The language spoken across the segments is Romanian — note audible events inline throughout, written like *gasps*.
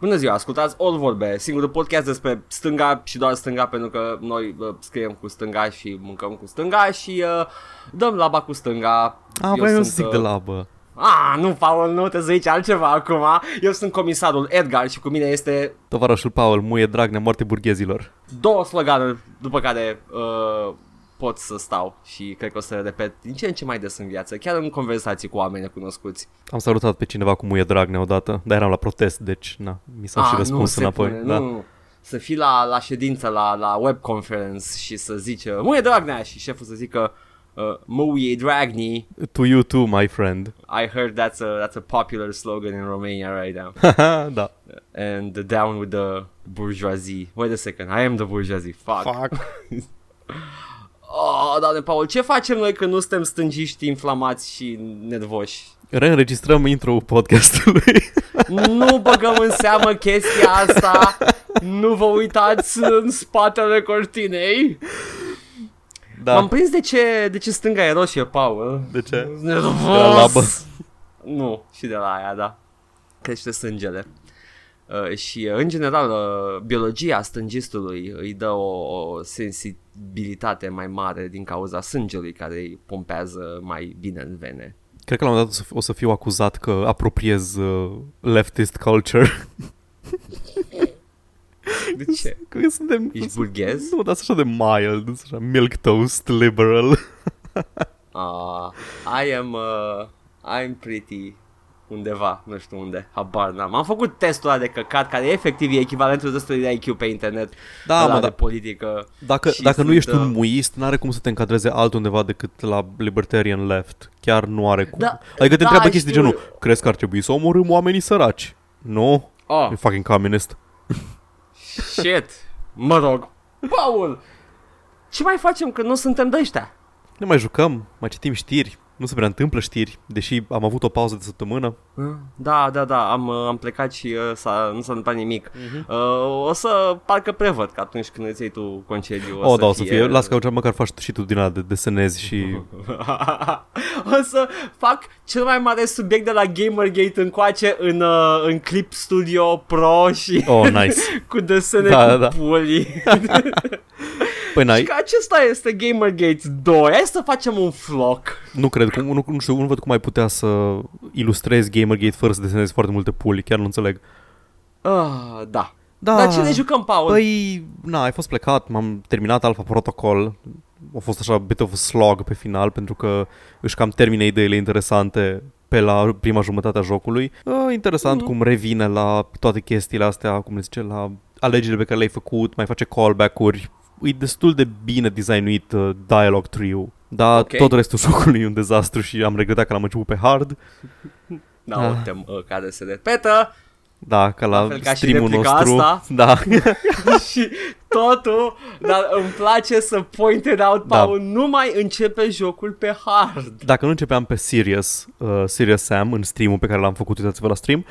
Bună ziua, ascultați All Vorbe, singurul podcast despre stânga și doar stânga pentru că noi uh, scriem cu stânga și mâncăm cu stânga și uh, dăm laba cu stânga. Ah, vreau să zic de labă. Ah, nu, Paul, nu te zici altceva acum. Eu sunt comisarul Edgar și cu mine este... Tovarășul Paul, muie Dragnea, moarte burghezilor. Două sloganuri după care uh, pot să stau și cred că o să le repet din ce în ce mai des în viață, chiar în conversații cu oameni necunoscuți. Am salutat pe cineva cu muie Dragnea odată, dar eram la protest, deci na, mi s-a și răspuns nu, înapoi. Pune, da. Nu, să fii la, la ședință, la, la web conference și să zici Muie Dragnea și șeful să zică uh, Muie Dragni. To you too, my friend. I heard that's a, that's a popular slogan in Romania right now. *laughs* da. And down with the bourgeoisie. Wait a second, I am the bourgeoisie. Fuck. Fuck. *laughs* Oh, doamne, Paul, ce facem noi când nu suntem stângiști, inflamați și nervoși? Reînregistrăm intro podcastului. *laughs* nu băgăm în seamă chestia asta. Nu vă uitați în spatele cortinei. Da. M-am prins de ce, de ce stânga e roșie, Paul. De ce? Nervos. De la labă. Nu, și de la aia, da. Crește sângele. Uh, și uh, în general uh, biologia stângistului îi dă o, o sensibilitate mai mare din cauza sângelui care îi pompează mai bine în vene. Cred că la un moment dat o să- o să fiu acuzat că apropiez uh, leftist culture. *laughs* De ce? Că suntem... Ești burghez? Nu, dar sunt așa de mild, sunt așa milk toast liberal. Uh, I am uh, I'm pretty undeva, nu știu unde, habar n-am. Am făcut testul ăla de căcat care efectiv e echivalentul testului de IQ pe internet. Da, ăla mă, de da. politică. Dacă, Și dacă nu sunt, ești un uh, muist, n-are cum să te încadreze altundeva decât la libertarian left. Chiar nu are cum. Da, adică te da, întreabă chestii știu. genul, crezi că ar trebui să omorâm oamenii săraci? Nu? Oh, E fucking communist. shit. Mă rog. Paul, ce mai facem când nu suntem de ăștia? Ne mai jucăm, mai citim știri. Nu se prea întâmplă știri, deși am avut o pauză de săptămână. Da, da, da, am, uh, am plecat și uh, s-a, nu s-a întâmplat nimic. Mhm. Uh, o să parcă prevăd că atunci când îți iei tu concediu o O, să da, o să fie... fie. Las că măcar faci și tu din ala de desenezi și... *laughs* o să fac cel mai mare subiect de la Gamergate încoace în, uh, în Clip Studio Pro și Oh, nice. *laughs* cu desene Da, cu da, da. *laughs* puli. Păi și n-ai, că acesta este Gamergate 2. Hai să facem un floc. nu cred, cum, nu, nu știu, nu văd cum ai putea să ilustrezi Gamergate fără să desenezi foarte multe puli, chiar nu înțeleg. Uh, da. Da, Dar ce ne jucăm, Paul? Păi, na, ai fost plecat, m-am terminat Alpha Protocol. A fost așa bit of a slog pe final pentru că își cam termină ideile interesante pe la prima jumătate a jocului. Uh, interesant Mhm. cum revine la toate chestiile astea, cum le zice, la alegerile pe care le-ai făcut, mai face callback-uri. E destul de bine designuit uh, dialogue trio. Dar Ok. tot restul *laughs* jocului e un dezastru și am regretat că l-am început pe hard. Da, o Ah. temă uh, care se repetă Da, ca la, La fel ca și streamul replica nostru. asta. *laughs* Da. *laughs* și totul, dar îmi place să point it out, Da. Paul, nu mai începe jocul pe hard. Dacă nu începeam pe Serious, uh, Serious Sam în streamul pe care l-am făcut, uitați-vă la stream,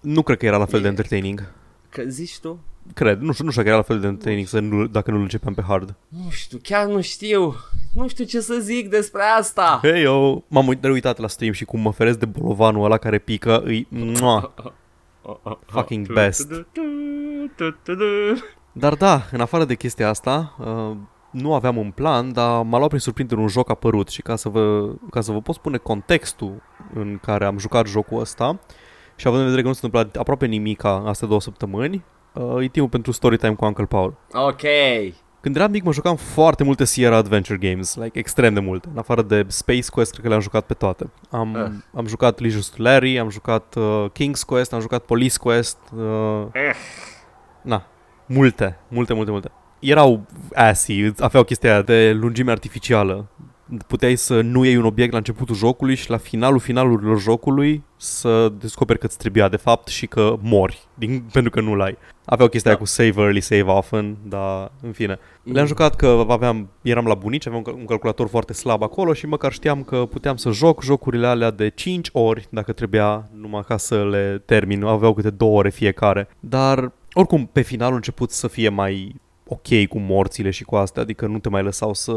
nu cred că era la fel de E- entertaining. Că zici tu? Cred, nu știu, nu știu dacă era la fel de entertaining să nu, dacă nu-l începeam pe hard. Nu știu, chiar nu știu. Nu știu ce să zic despre asta. Hei, eu m-am uit- uitat la stream și cum mă feresc de bolovanul ăla care pică, îi... Mua. Fucking best. Dar da, în afară de chestia asta, uh, nu aveam un plan, dar m-a luat prin surprindere un joc apărut și ca să vă, ca să vă pot spune contextul în care am jucat jocul ăsta și având în vedere că nu s-a întâmplat aproape nimica astea două săptămâni, uh, e timpul pentru story time cu Uncle Paul. Ok. Când eram mic mă jucam foarte multe Sierra Adventure Games, like extrem de multe. În afară de Space Quest, cred că le-am jucat pe toate. Am, Eh. am jucat Leisure to Larry, am jucat uh, King's Quest, am jucat Police Quest. Uh, Eh. na, multe, multe, multe, multe. Erau assy, îți aveau chestia aia de lungime artificială. Puteai să nu iei un obiect la începutul jocului și la finalul finalurilor jocului să descoperi că îți trebuia de fapt și că mori, din, pentru că nu l-ai. Aveau chestia Da. aia cu save early, save often, dar în fine. Le-am Mm. jucat că aveam, eram la bunici, aveam un cal- un calculator foarte slab acolo și măcar știam că puteam să joc jocurile alea de 5 ori dacă trebuia numai ca să le termin. Aveau câte 2 ore fiecare. Dar oricum pe final a început să fie mai ok cu morțile și cu astea, adică nu te mai lăsau să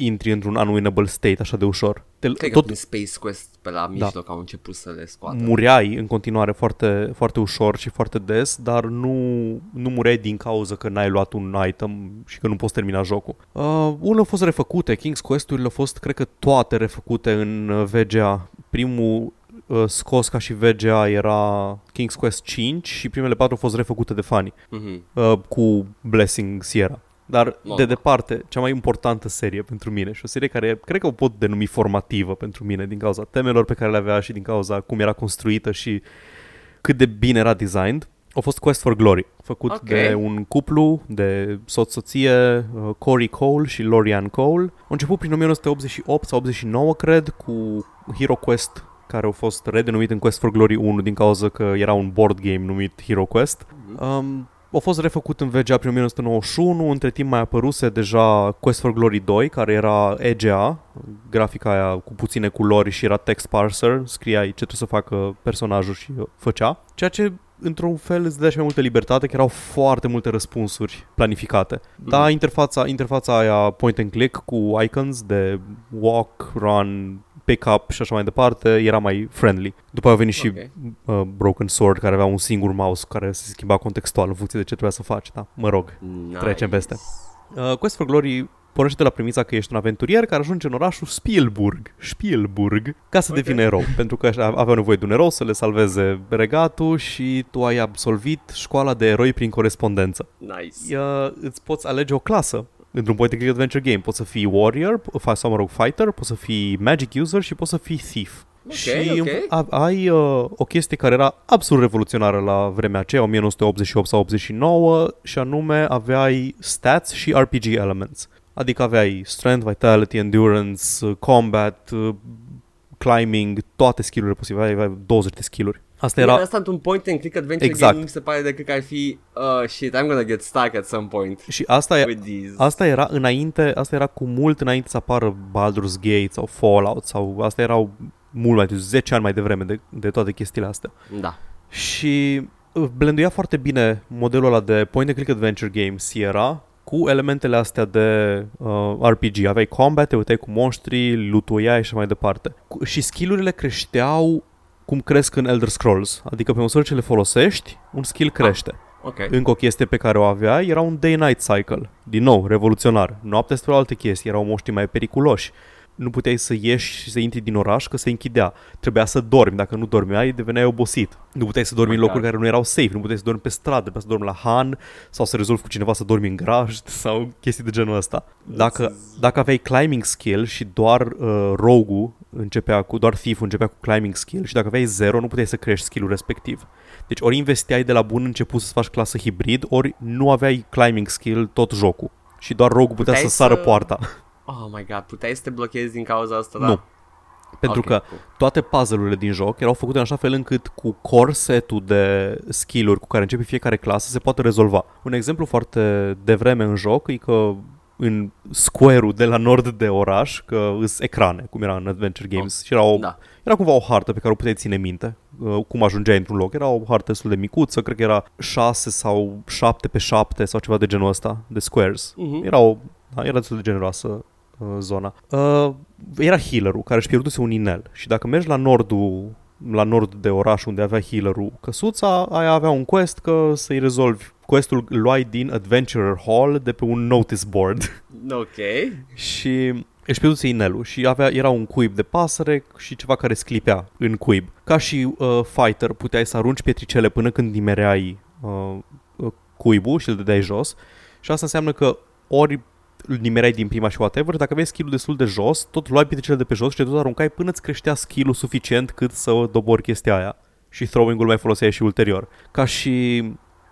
intri într-un unwinnable state așa de ușor. Te, Cred că tot prin Space Quest pe la mijloc au început să le scoată. mureai în continuare foarte, foarte ușor și foarte des, dar nu, nu mureai din cauza că n-ai luat un item și că nu poți termina jocul. Uh, unele au fost refăcute, King's Quest-urile au fost, cred că toate refăcute în uh, VGA. Primul uh, scos ca și VGA era King's Quest 5 și primele patru au fost refăcute de fani Mhm. uh, cu Blessing Sierra. Dar Normal. de departe, cea mai importantă serie pentru mine și o serie care cred că o pot denumi formativă pentru mine din cauza temelor pe care le avea și din cauza cum era construită și cât de bine era designed, a fost Quest for Glory, făcut Ok. de un cuplu de soț-soție, uh, Corey Cole și Lorian Cole. A început prin 1988 sau 89, cred, cu Hero Quest care au fost redenumit în Quest for Glory 1 din cauza că era un board game numit Hero Quest. Um, a fost refăcut în VGA prin 1991, între timp mai apăruse deja Quest for Glory 2, care era EGA, grafica aia cu puține culori și era text parser, scriai ce trebuie să facă personajul și uh, făcea, ceea ce într-un fel îți dea și mai multă libertate, că erau foarte multe răspunsuri planificate. Da, Mhm. interfața, interfața aia point and click cu icons de walk, run, pick up și așa mai departe era mai friendly. După a venit și Ok. uh, Broken Sword care avea un singur mouse care se schimba contextual în funcție de ce trebuia să faci, da, mă rog. Nice. Trecem peste. Uh, Quest for Glory pornește de la premisa că ești un aventurier care ajunge în orașul Spielburg, Spielburg, ca să Ok. devină erou, *laughs* pentru că așa aveau nevoie de un erou să le salveze regatul și tu ai absolvit școala de eroi prin corespondență. Nice. Uh, îți poți alege o clasă într-un point and click adventure game. Poți să fii warrior, fa- sau mă rog fighter, poți să fii magic user și poți să fii thief. Ok, și ok. a- ai uh, o chestie care era absolut revoluționară la vremea aceea, 1988 sau 89, și anume aveai stats și RPG elements. Adică aveai strength, vitality, endurance, uh, combat, uh, climbing, toate skill-urile posibile. Aveai, aveai 20 de skill-uri. Asta Era era asta într-un point and click adventure Exact. game, mi se pare decât că ar fi uh, shit, I'm gonna get stuck at some point și asta e, with these. Asta era înainte, asta era cu mult înainte să apară Baldur's Gate sau Fallout sau asta erau mult mai târziu, 10 ani mai devreme de, de toate chestiile astea. Da. Și uh, blenduia foarte bine modelul ăla de point and click adventure game Sierra cu elementele astea de uh, RPG. Aveai combat, te uitai cu monștri, lutuiai și așa mai departe. Cu, și skillurile creșteau cum cresc în Elder Scrolls. Adică pe măsură ce le folosești, un skill crește. Ok. Încă o chestie pe care o avea era un day-night cycle. Din nou, revoluționar. Noaptea spre alte chestii, erau moștii mai periculoși. Nu puteai să ieși și să intri din oraș că se închidea. Trebuia să dormi. Dacă nu dormeai, deveneai obosit. Nu puteai să dormi în my locuri God. care nu erau safe. Nu puteai să dormi pe stradă. Trebuia să dormi la Han sau să rezolvi cu cineva să dormi în graj *laughs* sau chestii de genul ăsta. Dacă, dacă aveai climbing skill și doar uh, rogue începea cu, doar thief începea cu climbing skill și dacă aveai zero, nu puteai să crești skill-ul respectiv. Deci ori investeai de la bun început să faci clasă hibrid, ori nu aveai climbing skill tot jocul. Și doar rogue putea Puteai să sară să- poarta. Oh my god, puteai să te blochezi din cauza asta, da? Nu. Pentru Ok, că cool. toate puzzle-urile din joc erau făcute în așa fel încât cu core set-ul de skill-uri cu care începe fiecare clasă se poate rezolva. Un exemplu foarte devreme în joc e că în square-ul de la nord de oraș, că îs ecrane, cum era în Adventure Games, și era, o, Da. era cumva o hartă pe care o puteai ține minte, uh, cum ajungeai într-un loc. Era o hartă destul de micuță, cred că era 6 sau 7 pe 7 sau ceva de genul ăsta, de squares. Mhm. Era, o, da, era destul de generoasă uh, zona. Uh, era healerul care își pierduse un inel și dacă mergi la nordul la nord de oraș unde avea healerul căsuța, aia avea un quest că să-i rezolvi. Questul îl luai din Adventurer Hall de pe un notice board *laughs* Ok. și își pierduse inelul și avea, era un cuib de pasăre și ceva care sclipea în cuib. Ca și uh, fighter puteai să arunci pietricele până când nimereai uh, uh, cuibul și îl dădeai jos și asta înseamnă că ori îl nimereai din prima și whatever, dacă aveai skill-ul destul de jos, tot luai pietricele de pe jos și te tot aruncai până îți creștea skill-ul suficient cât să dobori chestia aia. Și throwing-ul mai foloseai și ulterior. Ca și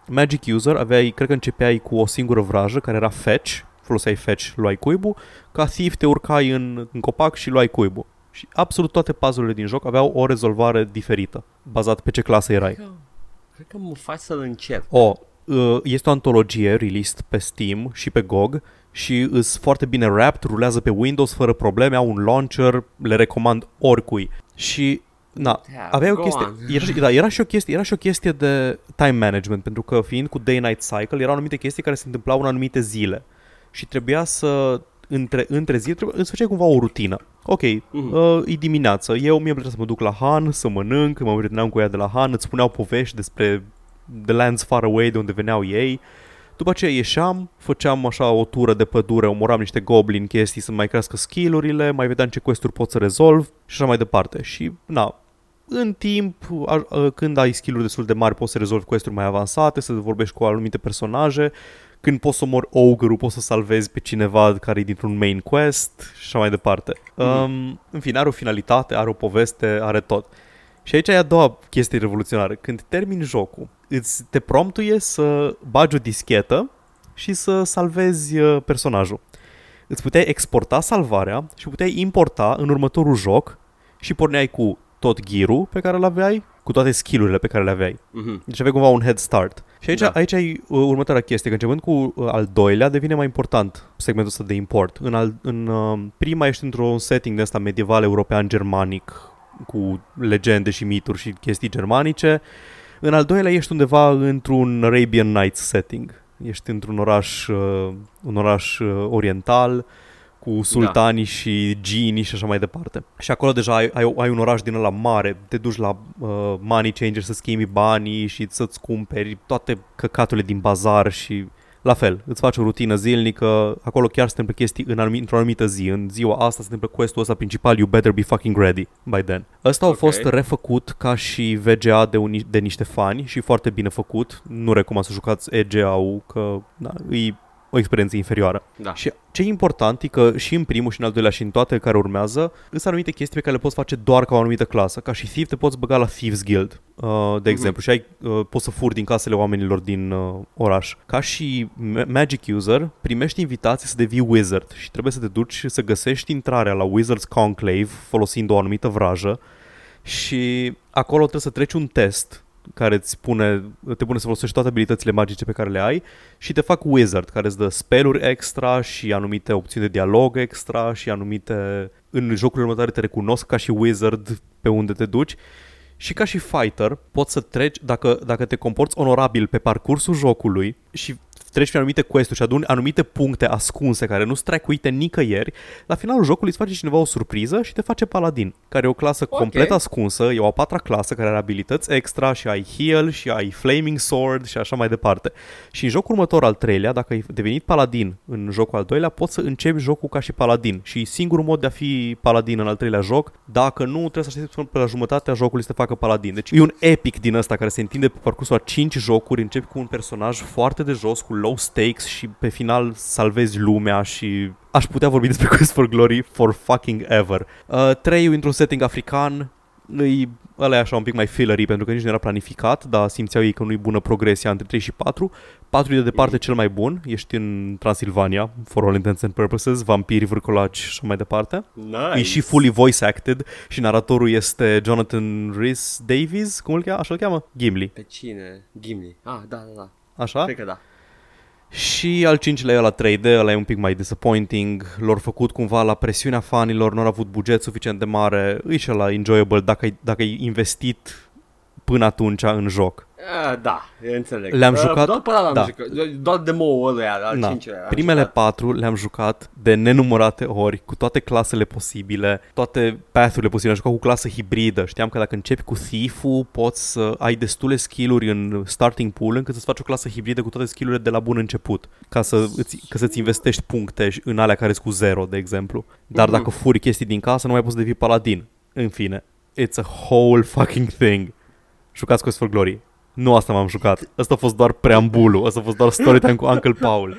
Magic User aveai, cred că începeai cu o singură vrajă care era fetch, foloseai fetch, luai cuibul, ca thief te urcai în, în copac și luai cuibul. Și absolut toate puzzle-urile din joc aveau o rezolvare diferită, bazat pe ce clasă erai. Cred că, cred că mă faci să-l încerc. O, uh, este o antologie released pe Steam și pe GOG și îs foarte bine wrapped, rulează pe Windows fără probleme, au un launcher, le recomand oricui. Și na, Yeah, avea o go chestie, on. era, și- da, era și o chestie, era și o chestie de time management, pentru că fiind cu day night cycle, erau anumite chestii care se întâmplau în anumite zile și trebuia să între, între zi trebuie, îți făceai cumva o rutină. Ok, Mhm. uh, e dimineață, eu mie îmi plăcea să mă duc la Han, să mănânc, mă prieteneam cu ea de la Han, îți spuneau povești despre the lands far away de unde veneau ei. După aceea ieșeam, făceam așa o tură de pădure, omoram niște goblin chestii să mai crească skill-urile, mai vedeam ce quest-uri pot să rezolv și așa mai departe. Și, na, în timp, a, a, când ai skill-uri destul de mari, poți să rezolvi quest-uri mai avansate, să vorbești cu anumite personaje, când poți să omori ogre poți să salvezi pe cineva care e dintr-un main quest și așa mai departe. Mhm. Um, în fine, are o finalitate, are o poveste, are tot. Și aici e a doua chestie revoluționară. Când termini jocul, îți te promptuie să bagi o dischetă și să salvezi uh, personajul. Îți puteai exporta salvarea și puteai importa în următorul joc și porneai cu tot gear pe care îl aveai, cu toate skill-urile pe care le aveai. Mhm. Deci aveai cumva un head start. Și aici, Da. da. aici e uh, următoarea chestie, că începând cu uh, al doilea devine mai important segmentul ăsta de import. În, al, în uh, prima ești într-un setting de ăsta medieval european germanic cu legende și mituri și chestii germanice. În al doilea ești undeva într-un Arabian Nights setting. Ești într-un oraș, uh, un oraș uh, oriental cu sultanii da. și ginii și așa mai departe. Și acolo deja ai, ai, ai un oraș din ăla mare, te duci la uh, money changer să schimbi banii și să-ți cumperi toate căcaturile din bazar și la fel, îți faci o rutină zilnică, acolo chiar se întâmplă chestii în anumit, într-o anumită zi. În ziua asta se întâmplă quest-ul ăsta principal, you better be fucking ready by then. Ăsta Ok. a fost refăcut ca și VGA de, uni, de niște fani și foarte bine făcut. Nu recomand să jucați EGA-ul, că da, e o experiență inferioară. Da. Și ce e important e că și în primul și în al doilea și în toate care urmează, sunt anumite chestii pe care le poți face doar ca o anumită clasă. Ca și Thief te poți băga la Thieves Guild, uh, de exemplu, și ai, uh, poți să furi din casele oamenilor din uh, oraș. Ca și ma- Magic User, primești invitații să devii Wizard și trebuie să te duci să găsești intrarea la Wizards Conclave folosind o anumită vrajă și acolo trebuie să treci un test care îți pune, te pune să folosești toate abilitățile magice pe care le ai și te fac wizard, care îți dă spelluri extra și anumite opțiuni de dialog extra și anumite... În jocul următoare te recunosc ca și wizard pe unde te duci și ca și fighter poți să treci, dacă, dacă te comporți onorabil pe parcursul jocului și treci prin anumite quest și aduni anumite puncte ascunse care nu sunt trecuite nicăieri, la finalul jocului îți face cineva o surpriză și te face paladin, care e o clasă Ok. complet ascunsă, e o a patra clasă care are abilități extra și ai heal și ai flaming sword și așa mai departe. Și în jocul următor, al treilea, dacă ai devenit paladin în jocul al doilea, poți să începi jocul ca și paladin. Și singurul mod de a fi paladin în al treilea joc, dacă nu, trebuie să aștepți până la jumătatea jocului să te facă paladin. Deci e un epic din ăsta care se întinde pe parcursul a 5 jocuri, începi cu un personaj foarte de jos, cu low stakes și pe final salvezi lumea și aș putea vorbi despre *laughs* Quest for Glory for fucking ever. Uh, 3 într-un setting african, îi, ăla e așa un pic mai fillery pentru că nici nu era planificat, dar simțeau ei că nu e bună progresia între 3 și 4. 4 e de departe cel mai bun, ești în Transilvania, for all intents and purposes, vampiri, vârcolaci și așa mai departe. Nice. E și fully voice acted și naratorul este Jonathan Rhys Davies, cum îl cheamă? Așa îl cheamă? Gimli. Pe cine? Gimli. Ah, da, da, da. Așa? Cred că da. Și al cincilea e la 3D, ăla e un pic mai disappointing, l-au făcut cumva la presiunea fanilor, nu au avut buget suficient de mare, e și la enjoyable dacă ai, dacă ai investit până atunci în joc. Uh, da, eu înțeleg. Le-am Uh, jucat- Doar pe ăla l-am da. jucat. Doar demo-ul ăluia, al Na, cincilea. am primele jucat. patru le-am jucat de nenumărate ori, cu toate clasele posibile, toate path-urile posibile. Am jucat cu clasă hibridă. Știam că dacă începi cu Thief-ul, poți să ai destule skill-uri în starting pool încât să-ți faci o clasă hibridă cu toate skill-urile de la bun început. Ca, să îți, ca să-ți investești puncte și- în alea care sunt cu zero, de exemplu. Dar Mhm. dacă furi chestii din casă, nu mai poți să devii paladin. În fine, it's a whole fucking thing. Jucați Quest for Glory. Nu asta m-am jucat. Asta a fost doar preambulul. Asta a fost doar storytime cu Uncle Paul.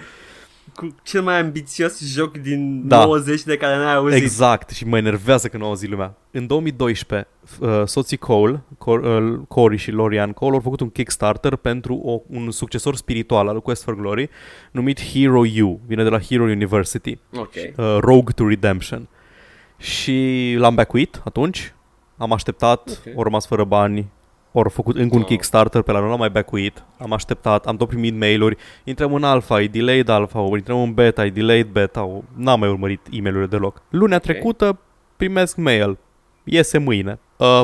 Cu cel mai ambițios joc din Da. 90 de care n-ai auzit. Exact, și mă enervează că nu auzi lumea. În 2012, uh, soții Cole, Cor- uh, Cory și Lorian Cole au făcut un Kickstarter pentru o, un succesor spiritual al Quest for Glory numit Hero U. Vine de la Hero University. Ok. Uh, Rogue to Redemption. Și l-am backuit atunci. Am așteptat, Ok. au rămas fără bani, au făcut încă un Wow. Kickstarter pe la nu l-am mai backuit. Am așteptat, am tot primit mail-uri. Intrăm în alpha, e delayed alpha, ori intrăm în beta, e delayed beta. o- N-am mai urmărit e mail deloc. Lunea trecută primesc mail. Iese mâine. Uh,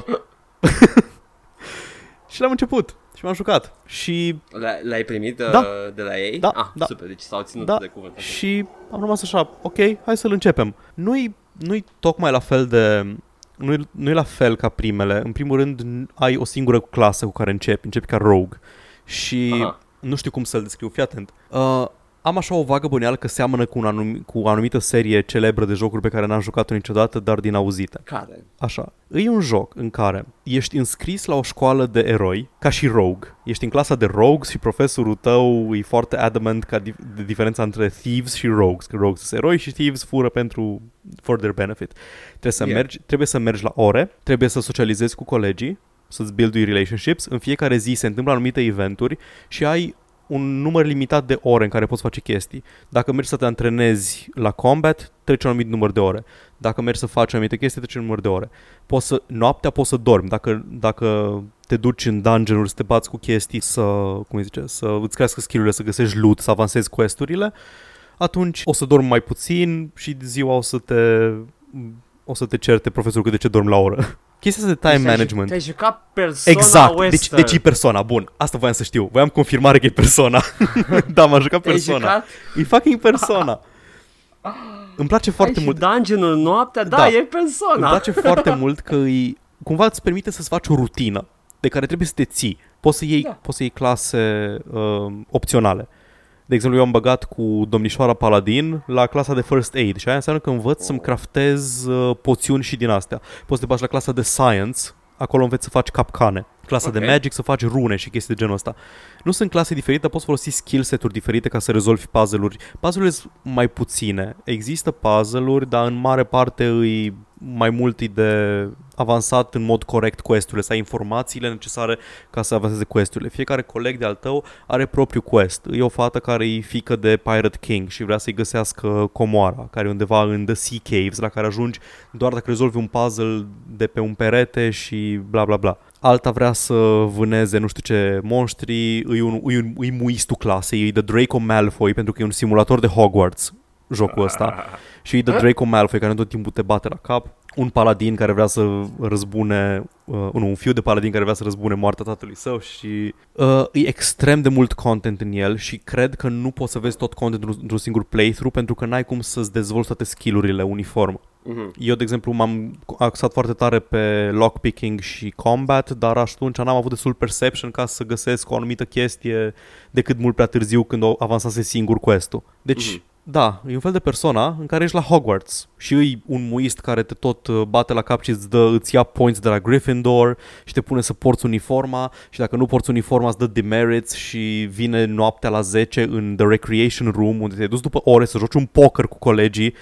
*laughs* și l-am început. Și și m-am jucat. Și L- L-ai primit uh, Da. de la ei? Da, ah, da. super, deci s-au ținut Da, de cuvânt. și am rămas așa, ok, hai să-l începem. Nu-i, nu-i tocmai la fel de... Nu-i, nu-i la fel ca primele. În primul rând, n- ai o singură clasă cu care începi, începi ca rogue. Și Aha. nu știu cum să-l descriu, fii atent. Uh, am așa o vagă băneală că seamănă cu, un anum- cu o anumită serie celebră de jocuri pe care n-am jucat-o niciodată, dar din auzite. Care? Așa. E un joc în care ești înscris la o școală de eroi, ca și rogue. Ești în clasa de rogues și profesorul tău e foarte adamant ca dif- de diferența între thieves și rogues. Că rogues sunt eroi și thieves fură pentru for their benefit. Trebuie să, Yeah. mergi, trebuie să mergi la ore, trebuie să socializezi cu colegii, să-ți build relationships. În fiecare zi se întâmplă anumite eventuri și ai un număr limitat de ore în care poți face chestii. Dacă mergi să te antrenezi la combat, treci un anumit număr de ore. Dacă mergi să faci anumite chestii, treci un număr de ore. Poți să, noaptea poți să dormi. Dacă, dacă te duci în dungeon-uri să te bați cu chestii, să, cum îi zice, să îți crească skill-urile, să găsești loot, să avansezi quest-urile, atunci o să dormi mai puțin și ziua o să te o să te certe profesorul că de ce dormi la oră. *laughs* Chestia asta de time Deci te-ai ju- management. Te-ai jucat persoana Exact, deci, western. deci e persoana, bun, asta voiam să știu, voiam confirmare că e persoana. *laughs* da, m-am jucat Te-ai persoana. jucat E fucking persoana. *laughs* Îmi place foarte Ai mult. și dungeon-ul noaptea? Da, Da. e Îmi persoana. place foarte mult că îi, cumva îți permite să-ți faci o rutină de care trebuie să te ții. Poți să iei, Da. poți să iei clase uh, opționale. De exemplu, eu am băgat cu domnișoara Paladin la clasa de First Aid și aia înseamnă că învăț să-mi craftez uh, poțiuni și din astea. Poți să te bagi la clasa de Science, acolo înveți să faci capcane. Clasa de Ok. Magic să faci rune și chestii de genul ăsta. Nu sunt clase diferite, dar poți folosi skill set-uri diferite ca să rezolvi puzzle-uri. Puzzle-urile sunt mai puține. Există puzzle-uri, dar în mare parte îi mai mult e de avansat în mod corect quest-urile, să ai informațiile necesare ca să avanseze quest-urile. Fiecare coleg de al tău are propriu quest. E o fată care e fică de Pirate King și vrea să-i găsească comoara, care e undeva în The Sea Caves, la care ajungi doar dacă rezolvi un puzzle de pe un perete și bla bla bla. Alta vrea să vâneze nu știu ce monștri, e, un, e, un, e muistul clasei, e de Draco Malfoy pentru că e un simulator de Hogwarts jocul *laughs* ăsta. Și e de Draco Malfoy care tot timpul te bate la cap. Un paladin care vrea să răzbune, uh, nu, un fiu de paladin care vrea să răzbune moartea tatălui său și uh, e extrem de mult content în el și cred că nu poți să vezi tot contentul într- într-un singur playthrough pentru că n-ai cum să-ți dezvolți toate skill-urile uniform. Mhm. Eu, de exemplu, m-am axat foarte tare pe lockpicking și combat, dar atunci n-am avut destul perception ca să găsesc o anumită chestie decât mult prea târziu când o avansase singur quest-ul. Deci, Mhm. Da, e un fel de persona în care ești la Hogwarts și îi un muist care te tot uh, bate la cap și îți, dă, îți ia points de la Gryffindor și te pune să porți uniforma și dacă nu porți uniforma îți dă demerits și vine noaptea la 10 în The Recreation Room unde te-ai dus după ore să joci un poker cu colegii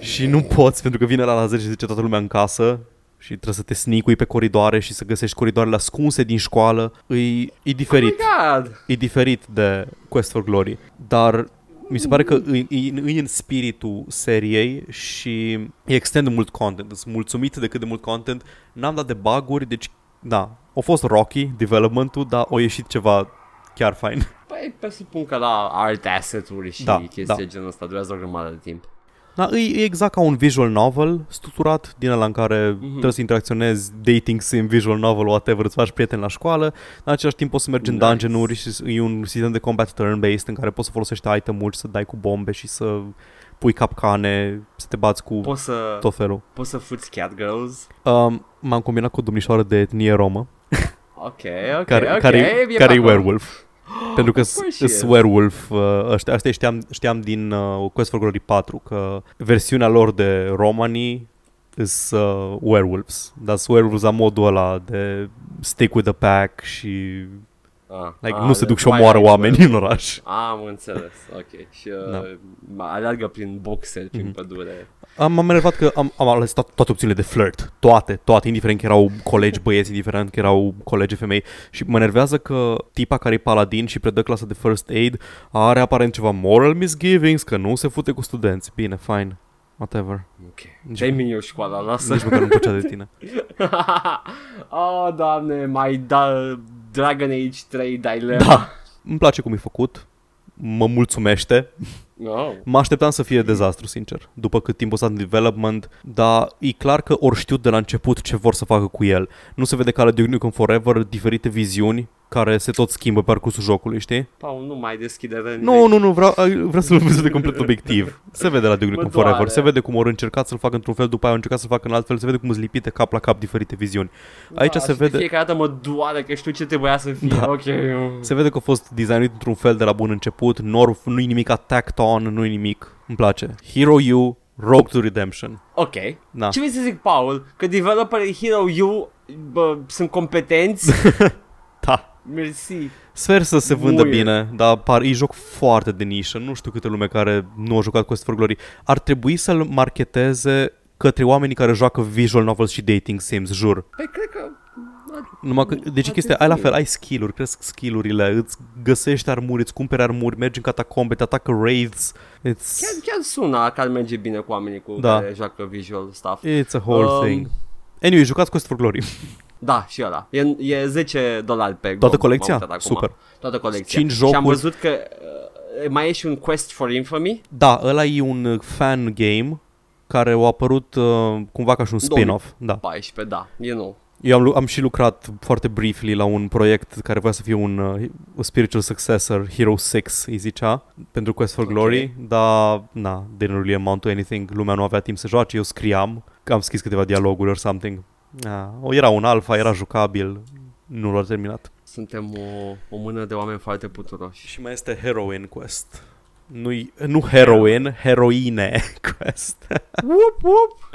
și nu poți pentru că vine la la 10 și zice toată lumea în casă și trebuie să te sneakui pe coridoare și să găsești coridoarele ascunse din școală. E, e diferit Oh my God. e diferit de Quest for Glory, dar mi se pare că e, e, e în spiritul seriei și e extrem de mult content. Sunt mulțumit de cât de mult content. N-am dat de bug-uri, deci da, a fost rocky development-ul, dar a ieșit ceva chiar fain. Păi presupun că la art asset-uri și Da, chestii da. de genul ăsta durează o grămadă de timp. Da, e, e exact ca un visual novel structurat din ăla în care mm-hmm. trebuie să interacționezi, dating sim, visual novel, whatever, îți faci prieteni la școală, în același timp poți să mergi Nice. în dungeon-uri și e un sistem de combat turn-based în care poți să folosești item-uri, să dai cu bombe și să pui capcane, să te bați cu Poți să, tot felul. poți să fuți cat girls. Um, m-am combinat cu o domnișoară de etnie romă, Ok, ok, care, ok. care, e care e pe acolo. werewolf. *gasps* Pentru că Of course she sunt is. werewolf, uh, ăștia, ăștia știam, știam din uh, Quest for Glory 4 că versiunea lor de romanii sunt uh, werewolves, dar sunt werewolves la modul ăla de stick with the pack și Ah, like, ah, nu se de duc și omoară Twilight oameni Zone. în oraș. Am înțeles, ok. Și Da. uh, aleargă prin boxe, prin Mhm. pădure. Am, am enervat că am, am ales to- toate opțiunile de flirt, toate, toate, indiferent că erau colegi băieți, indiferent că erau colegi femei și mă enervează că tipa care e paladin și predă clasa de first aid are aparent ceva moral misgivings, că nu se fute cu studenți. Bine, fine, whatever. Ok. Nici, Dai-mi eu școala, lasă. nici măcar nu plăcea de tine. oh, *laughs* doamne, mai da Dragon Age 3 Dilemma. Da, îmi place cum e făcut, mă mulțumește. No. Mă așteptam să fie dezastru, sincer, după cât timp o stat în development, dar e clar că ori știu de la început ce vor să facă cu el. Nu se vede ca la Duke Nukem Forever diferite viziuni care se tot schimbă pe parcursul jocului, știi? Paul, nu mai deschide rând. Nu, nu, nu, vreau, vreau să-l văd de complet obiectiv. Se vede la Duke *laughs* Mă Nukem Forever, doare. se vede cum au încercat să-l facă într-un fel, după aia au încercat să-l facă în alt fel, se vede cum îți lipite cap la cap diferite viziuni. Aici se Da, și de vede, fiecare dată mă doare că știu ce trebuia să fie. Da. Ok. se vede că a fost designat într-un fel de la bun început, nor, nu-i nimic attacked on, nu-i nimic, îmi place. Hero U, Rogue to Redemption. Ok. Da. Ce vrei să zic, Paul? Că developerii Hero U bă, sunt competenți? *laughs* Da. Mersi. Sper să se vândă Muie. bine, dar par, e joc foarte de nișă. Nu știu câte lume care nu a jucat Quest for Glory. Ar trebui să-l marketeze către oamenii care joacă visual novels și dating sims, jur. Păi cred că... Numai că, deci Ar chestia, ai la trebui. fel, ai skill-uri, cresc skill-urile, îți găsești armuri, îți cumperi armuri, mergi în catacombe, te atacă wraiths. It's, Chiar, chiar sună că ar merge bine cu oamenii cu Da. care joacă visual stuff. it's a whole Um, thing. Anyway, jucați Quest for Glory. *laughs* Da, și ăla. E, e 10 dolari pe GOG. Toată m-am colecția? uitat acum. Super. Toată colecția. Cinci Și am jocuri. văzut că uh, mai e și un Quest for Infamy. Da, ăla e un uh, fan game care a apărut uh, cumva ca și un spin-off. Da. 14, da. E nou. Eu am, lu- am și lucrat foarte briefly la un proiect care voia să fie un uh, spiritual successor, Hero 6 îi zicea, pentru Quest for Ok. Glory, dar na, didn't really amount to anything, lumea nu avea timp să joace, eu scriam, că am scris câteva dialoguri or something. Na, o, era un alfa, era jucabil, nu l-a terminat. Suntem o, o mână de oameni foarte puturoși. Și mai este Heroin Quest. nu nu heroin, heroine Quest. *laughs* Whoop, whoop.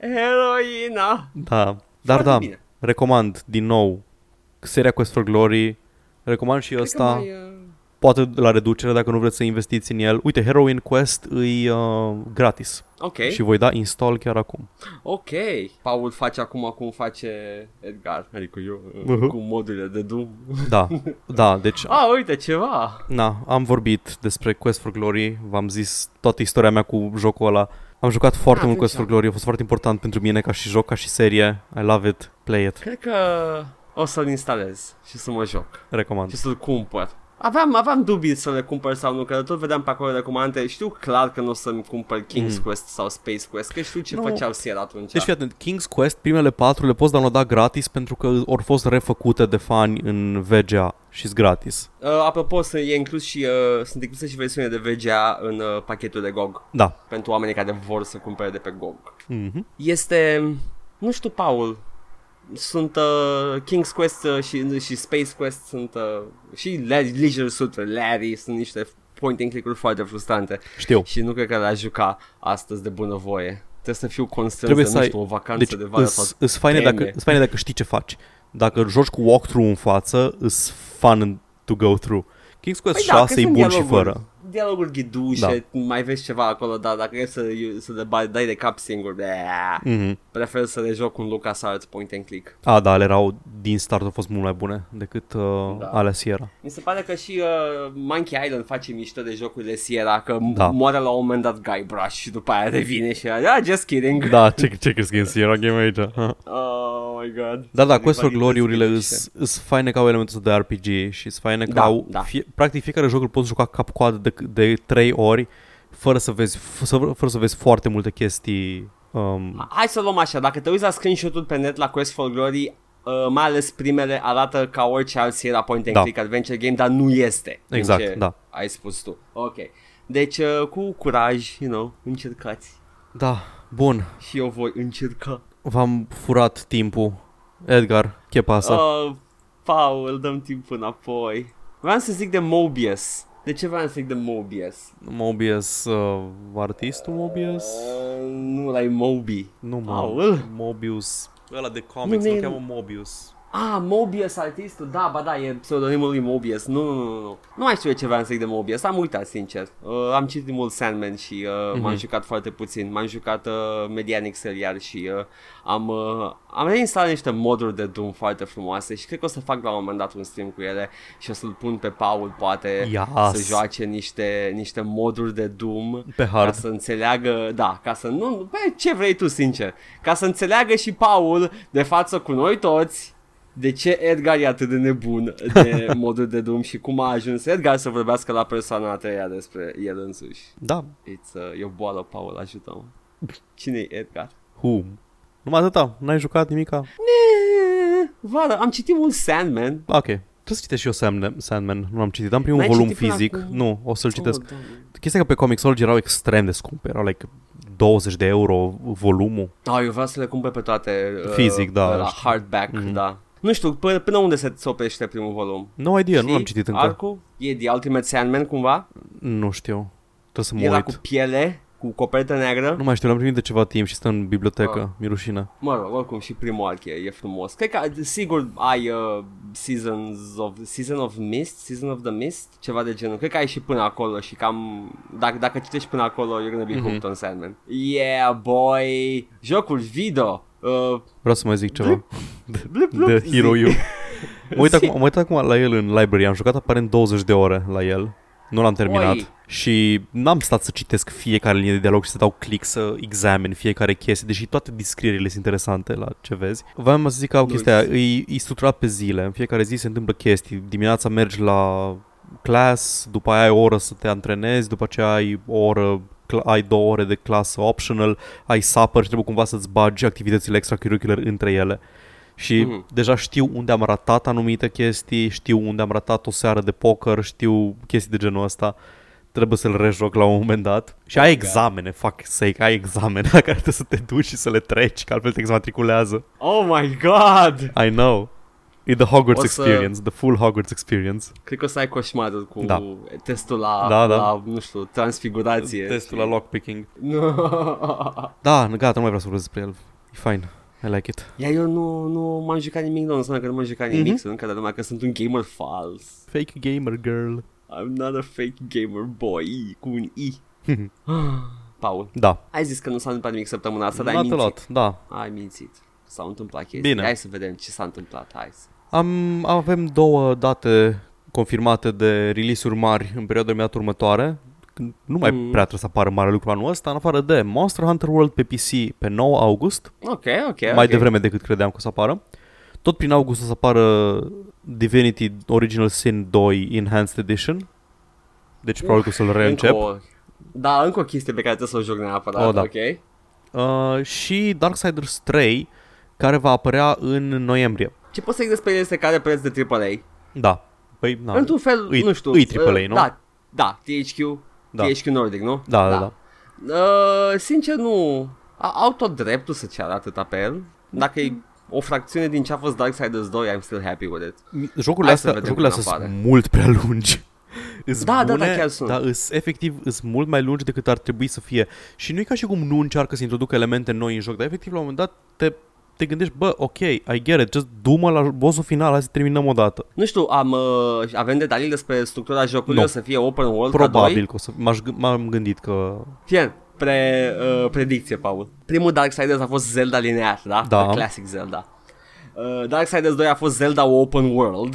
Heroina. da, dar Foarte da, bine. recomand din nou seria Quest for Glory, recomand și Cred că ăsta. mai, uh, poate la reducere dacă nu vreți să investiți în el. Uite, Heroin Quest îi uh, gratis Ok, și voi da install chiar acum. ok. Paul face acum cum face Edgar, adică eu, Mhm. cu modurile de Doom. Da, *laughs* da, deci Ah, uite, ceva. na, am vorbit despre Quest for Glory, v-am zis toată istoria mea cu jocul ăla. Am jucat foarte Ah, mult Quest for atunci. Glory, a fost foarte important pentru mine ca și joc, ca și serie. I love it, play it, Cred că o să-l instalez și să mă joc recomand. și să-l cumpăr. Aveam, aveam dubii să le cumpăr sau nu, că tot vedeam pe acolo recomandate. Știu clar că nu o să-mi cumpăr King's Mm. Quest sau Space Quest, că știu ce Nu. făceau Sierra atunci. Deci fii atent, King's Quest, primele patru le poți downloada gratis pentru că au fost refăcute de fani în VGA și gratis. Uh, apropo, să e inclus și, uh, sunt incluse și versiune de VGA în uh, pachetul de GOG Da. pentru oamenii care vor să cumpere de pe GOG. Mm-hmm. Este, nu știu, Paul, sunt uh, King's Quest uh, și, și Space Quest sunt uh, și Larry, Leisure Suit Larry sunt niște point and click-uri foarte frustrante Știu. și nu cred că le-aș juca astăzi de bunăvoie. Trebuie să fiu constrâns Trebuie de, să nu ai- știu, o vacanță Deci de vară sau... îs, îs, faine teme. dacă, îs faine dacă știi ce faci. Dacă joci cu walkthrough în față, îs fun to go through. King's Quest Păi 6 că e sunt bun și dialoguri- fără. Dialoguri ghidușe, da. mai vezi ceva acolo, dar dacă e să, să le bai- dai de cap singur, bleh, Mm-hmm. prefer să le joc un LucasArts point and click. A, da, ale erau din start au fost mult mai bune decât uh, Da. da. alea Sierra. Mi se pare că și uh, Monkey Island face mișto de jocurile Sierra, că da. Da. moare la un moment dat Guybrush și după aia revine și ah, just kidding. Da, check, check skin Sierra game aici. *laughs* Oh my god. Da, da, Quest for Everybody Glory-urile just îs faine ca au elementul ăsta de RPG și îs faine că Da, au, da. Fie, practic fiecare joc îl poți juca cap-coadă de, de 3 ori fără să vezi, f- să, fără să vezi foarte multe chestii um, Hai să luăm așa, dacă te uiți la screenshot-ul pe net la Quest for Glory, uh, mai ales primele arată ca orice alt Sierra point and Da. click adventure game, dar nu este. din Exact, ce da. Ai spus tu. Ok. Deci, uh, cu curaj, you know, încercați. Da, bun. Și eu voi încerca. V-am furat timpul. Edgar, ce pasă? Oh, Paul, dăm timp înapoi. Vreau să zic de Mobius. De ce vreau să zic de Mobius? Mobius, uh, artistul Mobius? Uh, nu, la Moby. Nu, mă. Paul? Mobius. Ăla de comics, Nu, nu, ne- cheamă Mobius. Ah, Mobius artistul, da, ba da, e pseudonimul lui Mobius. Nu, nu, nu, nu. Nu mai știu eu ce vreau să zic de Mobius, am uitat, sincer. Uh, am citit mult Sandman și uh, m-am Mhm. jucat foarte puțin. M-am jucat uh, Medianic Serial și uh, am, uh, am reinstalat niște moduri de Doom foarte frumoase și cred că o să fac la un moment dat un stream cu ele și o să-l pun pe Paul, poate, Yes. să joace niște, niște moduri de Doom Pe ca hard. să înțeleagă, da, ca să nu, bă, ce vrei tu, sincer, ca să înțeleagă și Paul de față cu noi toți de ce Edgar e atât de nebun de *laughs* modul de Doom și cum a ajuns Edgar să vorbească la persoana a treia despre el însuși. Da. It's, uh, e o boală, Paul, ajută-mă. Cine e Edgar? Whom? Numai atâta, n-ai jucat nimica? Ne- Vara, am citit mult Sandman. Ok. Trebuie să citesc și eu Sandman, Sandman. nu am citit. Am primul N-ai volum citit până fizic. acum? Nu, o să-l citesc. Oh, doamne. Chestia că pe Comixology erau extrem de scumpe. Erau like 20 de euro volumul. Ah, eu vreau să le cumpăr pe toate uh, Fizic, da, La știu. hardback, Mhm. da. Nu știu, până, până unde se se oprește primul volum? No idea, nu Știi? l-am citit încă. Arcul? E The Ultimate Sandman cumva? Nu știu. Trebuie să mă Era uit. cu piele, cu copertă neagră. Nu mai știu, l-am primit de ceva timp și stă în bibliotecă. Ah. Mi rușine. Mă rog, oricum și primul arc e, e frumos. Cred că sigur ai uh, Seasons of, Season of Mist, Season of the Mist, ceva de genul. Cred că ai și până acolo și cam, dacă, dacă citești până acolo, you're gonna be Mhm. hooked on Sandman. Yeah, boy! Jocul video! Uh, Vreau să mai zic ceva. blup, blup, De zi. Hero You. *laughs* Mă uit, Zi. acum, mă uit acum la el în library. Am jucat aparent 20 de ore la el. Nu l-am terminat. Oi. Și n-am stat să citesc fiecare linie de dialog și să dau click să examin fiecare chestie, deși toate descrierile sunt interesante la ce vezi. Vreau să zic că au Nu chestia aia, e, e structurat pe zile. În fiecare zi se întâmplă chestii. Dimineața mergi la class, după aia ai o oră să te antrenezi, după aceea ai o oră cl- ai două ore de clasă optional, ai supper și trebuie cumva să-ți bagi activitățile extracurricular între ele. Și Mhm. deja știu unde am ratat anumite chestii, știu unde am ratat o seară de poker, știu chestii de genul ăsta. Trebuie să-l rejoc la un moment dat. Și ai examene, fuck sake, ai examene *laughs* la care trebuie să te duci și să le treci, că altfel te exmatriculează. Oh my god! I know. E the Hogwarts O să- experience, the full Hogwarts experience. Cred că o să ai coșmarul cu Da. testul la, Da, da. la, nu știu, transfigurație. Testul și- la lockpicking. Nu. *laughs* Da, gata, nu mai vreau să vorbesc despre el. E fine. I like it. Iar eu nu, nu m-am jucat nimic, nu înseamnă că nu m-am jucat nimic, Mhm. mm-hmm. sunt încă numai că sunt un gamer fals. Fake gamer girl. I'm not a fake gamer boy, cu un I. *laughs* *gasps* Paul, da. ai zis că nu s-a întâmplat nimic săptămâna asta, dar ai Not a mințit. lot, da. Ai mințit. S-au întâmplat chestii. Bine. Hai să vedem ce s-a întâmplat, hai să. Am, avem două date confirmate de release-uri mari în perioada imediat următoare. Când Nu mai Mm. mm. prea trebuie să apară mare lucru anul ăsta, în afară de Monster Hunter World pe PC pe 9 august, Ok, ok, mai ok. devreme decât credeam că o să apară. Tot prin august o să apară Divinity Original Sin 2 Enhanced Edition. Deci probabil că o să-l reîncep. Încă o... Da, încă o chestie pe care trebuie să o joc neapărat, Oh, da. ok? Uh, și Darksiders 3, care va apărea în noiembrie. Ce poți să zic despre el este că are preț de AAA. Da. Păi, na. Într-un fel, Îi- nu știu. îi AAA, uh, nu? Da, da, THQ, Da. THQ Nordic, nu? Da, da, da. Uh, sincer, nu. A- Au tot dreptul să ceară atâta pe el. Dacă e o fracțiune din ce a fost Darksiders 2, I'm still happy with it. Jocurile Hai să astea, vedem jocurile cum astea apare. sunt mult prea lungi. *laughs* Îs Da, da, da, bune, chiar sunt. Dar îs, efectiv îs mult mai lungi decât ar trebui să fie. Și nu e ca și cum nu încearcă să introducă elemente noi în joc, dar efectiv la un moment dat te, te gândești, bă, ok, I get it, just du-mă la bossul final, hai să terminăm o dată. Nu știu, am, uh, avem detalii despre structura jocului, Nu. o să fie open world ca Probabil doi? că o să, m-aș, g- m-am gândit că... Fie, pre, uh, predicție, Paul. Primul Darksiders a fost Zelda linear, da? Da. The Classic Zelda. Uh, Darksiders 2 a fost Zelda Open World.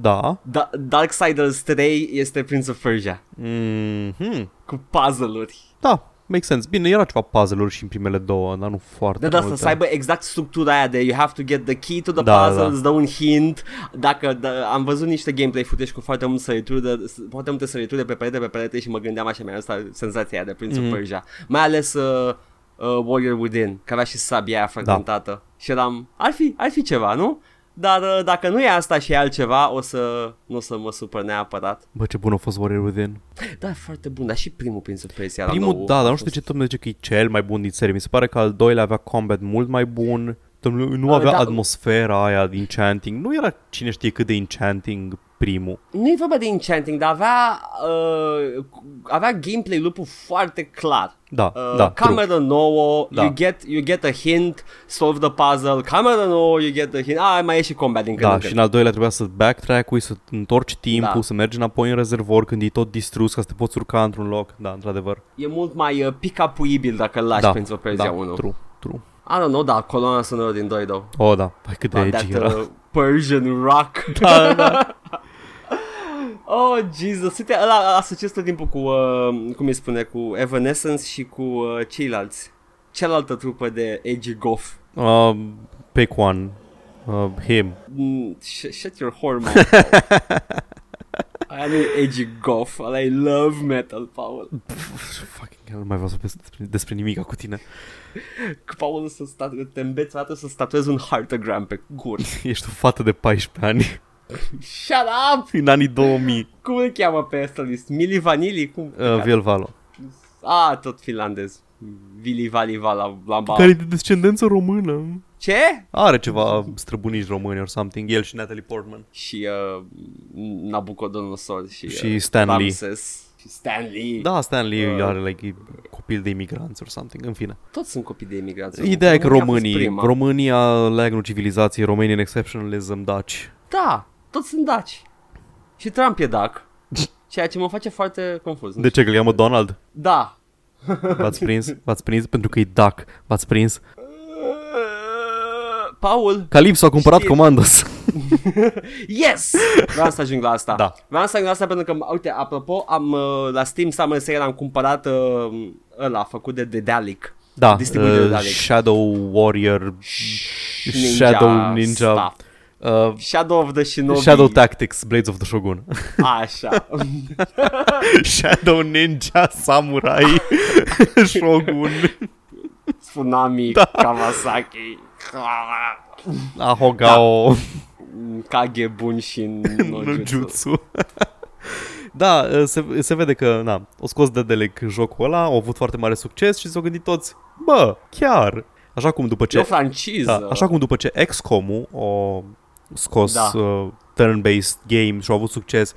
Da. Da- Darksiders 3 este Prince of Persia. Mm-hmm. Cu puzzle-uri. Da, make sense. Bine, era ceva puzzle-uri și în primele două, dar nu foarte Da, da, să, multe. să aibă exact structura aia de you have to get the key to the Da, puzzle, da. îți dă un hint. Dacă da, am văzut niște gameplay footage cu foarte multe sărituri, de, foarte multe sărituri de pe perete pe perete și mă gândeam așa, mi-a asta senzația aia de Prince Mhm. of Persia. Mai ales uh, uh, Warrior Within, care avea și sabia aia fragmentată. Da. Și eram, ar fi, ar fi ceva, nu? Dar uh, dacă nu e asta și e altceva, o să, nu o să mă supăr neapărat. Bă, ce bun a fost Warrior Within. Da, e foarte bun, dar și primul Prince of Persia la Primul, nou da, a dar nu știu de fost- ce tot îmi zice că e cel mai bun din serie. Mi se pare că al doilea avea combat mult mai bun. Domnule, Nu Uh, avea da. atmosfera aia de enchanting. Nu era cine știe cât de enchanting primul. Nu e vorba de enchanting, dar avea, uh, avea gameplay loop foarte clar. Da, Uh, da, true. cameră nouă, Da. you, get, you get a hint, solve the puzzle, cameră nouă, you get a hint, ah, mai e și combat din când Da, în și când. în al doilea trebuia să backtrack-ui, să întorci timpul, Da. să mergi înapoi în rezervor când e tot distrus ca să te poți urca într-un loc. Da, într-adevăr. E mult mai uh, pick-up-uibil dacă îl lași da, Prince of Persia da, 1. true, true. I don't know, da, coloana sonoră din 2, though. Oh, da. Hai cât de Da, edgy that era. uh, Persian rock. *laughs* Da, da. *laughs* Oh, Jesus. Uite, ăla asociez tot timpul cu, uh, cum îi spune, cu Evanescence și cu uh, ceilalți. Cealaltă trupă de edgy goth. Uh, pick one. Uh, him. Mm, sh- shut your whore mouth. *laughs* Aia Ăla nu e edgy goth, ăla e love metal, Paul. Fucking hell, nu mai vreau să vorbesc despre, despre nimic cu tine. Că Paul să statu- te înveți o dată să statuezi un heartogram pe gură. *laughs* Ești o fată de 14 ani Shut up! în anii 2000. Cum îl cheamă pe ăsta list? Mili Vanili? Cum? Uh, Viel Valo. Ah, tot finlandez. Vili Vali Vala Lamba. Care e de descendență română. Ce? Are ceva străbunici români or something. El și Natalie Portman. Și uh, Nabucodonosor și, Și uh, Stan Lee. Ramses. Și Stan Lee. Da, Stan Lee Uh. are like, e copil de imigranți or something. În fine. Toți sunt copii de imigranți. Ideea e că România a fost românii, prima. România, leagănul civilizației, Romanian exceptionalism, Dutch. Da, toți sunt daci. Și Trump e dac. *laughs* Ceea ce mă face foarte confuz. De ce, că îl cheamă Donald? Da. V-ați prins? V-ați prins? Pentru că e duck. V-ați prins? Paul, Calypso a cumpărat Știi- Commandos. *laughs* yes! Vreau să ajung la asta. Da. Vreau să ajung la asta pentru că, uite, apropo, am uh, la Steam Summer Sale am cumpărat uh, ăla făcut de Dedalic. Da, Distribuit de uh, Dalek. Shadow Warrior, Ninja Shadow Ninja, stuff. Uh, Shadow of the Shinobi. Shadow Tactics, Blades of the Shogun. *laughs* Așa. *laughs* Shadow Ninja Samurai *laughs* Shogun Tsunami, da. Kawasaki. Ahogao Kage Bunshin no no jutsu. Jutsu. Da, se, se vede că na, o scos de Delec jocul ăla, au avut foarte mare succes și s-au gândit toți, bă, chiar. Așa cum după E o ce, franciză. da, așa cum după ce XCOM-ul a scos Da. uh, turn-based game și au avut succes,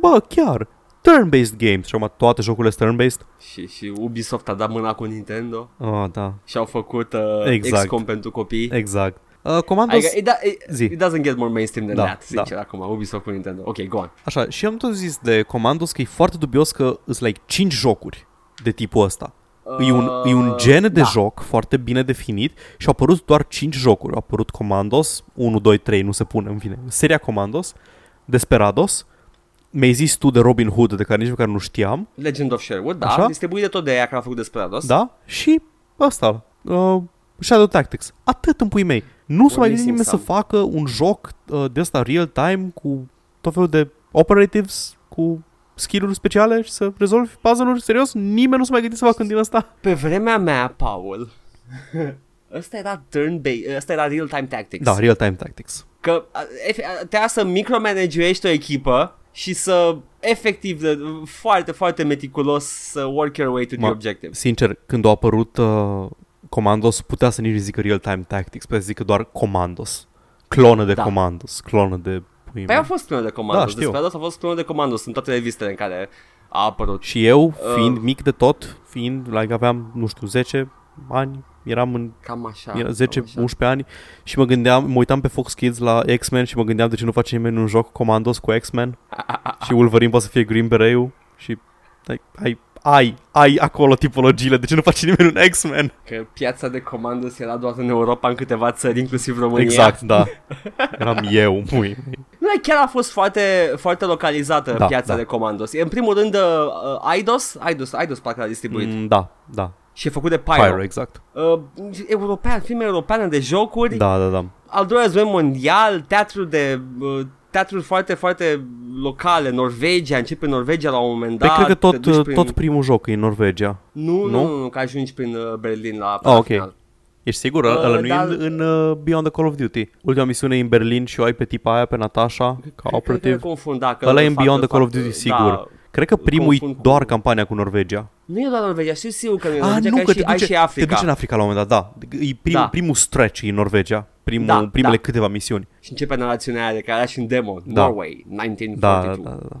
bă, chiar, turn-based games și acum toate jocurile sunt turn-based. Și, și Ubisoft a dat mâna cu Nintendo Ah, da, și au făcut uh, Exact. XCOM pentru copii. exact. Uh, Commandos, Adică, it, it, Zi. it doesn't get more mainstream than Da, that, sincer, acum, Ubisoft cu Nintendo. Ok, go on. Așa, și am tot zis de Commandos că e foarte dubios că sunt like 5 jocuri de tipul ăsta. Uh, e, un, e un gen de da. joc foarte bine definit și au apărut doar 5 jocuri. Au apărut Commandos, 1, 2, 3, nu se pune, în fine. Seria Commandos, Desperados, mi-ai zis tu de Robin Hood, de care nici măcar nu știam, Legend of Sherwood, da, Așa? distribuit de tot de aia care a făcut Desperados. da? Și ăsta, uh, Shadow Tactics. Atât în pui mei. Nu s-a mai gândit missing nimeni să some. facă un joc uh, de ăsta real-time cu tot felul de operatives, cu skill-uri speciale și să rezolvi puzzle-uri? Serios? Nimeni nu s-a mai gândit să facă din asta? Pe vremea mea, Paul, *laughs* ăsta era turn-based, ăsta era real-time tactics. Da, real-time tactics. Că a, efe- a, trebuia să micromanageești o echipă și să efectiv de, foarte, foarte meticulos să work your way to the Ma- objective. Sincer, când a apărut uh, Commandos, putea să nici nu zică real-time tactics, putea să zică doar Commandos. Clonă de Da. Commandos, clonă de pui Păi mei. au fost clone de comandos, Da, da, știu. Desperados a fost clone de comandos în toate revistele în care a apărut. Și eu, Uh. fiind mic de tot, fiind, like, aveam, nu știu, 10 ani, eram în Cam așa. Era cam 10-11 ani și mă gândeam, mă uitam pe Fox Kids la X-Men și mă gândeam de ce nu face nimeni un joc Commandos cu X-Men *laughs* și Wolverine poate să fie Green Beret și like, ai, ai, ai acolo tipologiile, de ce nu face nimeni un X-Men? Că piața de comandos era doar în Europa, în câteva țări, inclusiv România. Exact, da. *laughs* Eram eu, mui. Nu, chiar a fost foarte, foarte localizată Da, piața da. de comandos. În primul rând, uh, Eidos, Eidos, Eidos parcă a distribuit. Mm. Mm, da, da. Și e făcut de Pyro. Pyro, exact. Uh, european, film european de jocuri. Da, da, da. Al doilea război mondial, teatrul de... Uh, teatruri foarte, foarte locale, Norvegia, începe în Norvegia la un moment Păi dat. cred că te tot, duci prin... tot primul joc e în Norvegia. Nu, nu, nu? nu, nu, că ajungi prin uh, Berlin la, Ah, ok. final. Ești sigur? Uh, Ăla nu dar- e în, în uh, Beyond the Call of Duty. Ultima misiune e în Berlin și o ai pe tipa aia, pe Natasha, ca Cred că operative. le confund, da, că Ăla e în fac- Beyond the fac- Call of Duty, sigur. Da, Cred că primul e confund cu- doar campania cu Norvegia. nu e doar Norvegia, știu sigur că nu e Ah, Norvegia, nu, că, că ai, te și, ai duce, și te Africa. duce în Africa la un moment dat, da. E prim, Da. primul stretch e în Norvegia. Primul, Da, primele da. câteva misiuni. Și începe narațiunea aia de care era și în demo, Da. Norway, 1942. Da, da, da,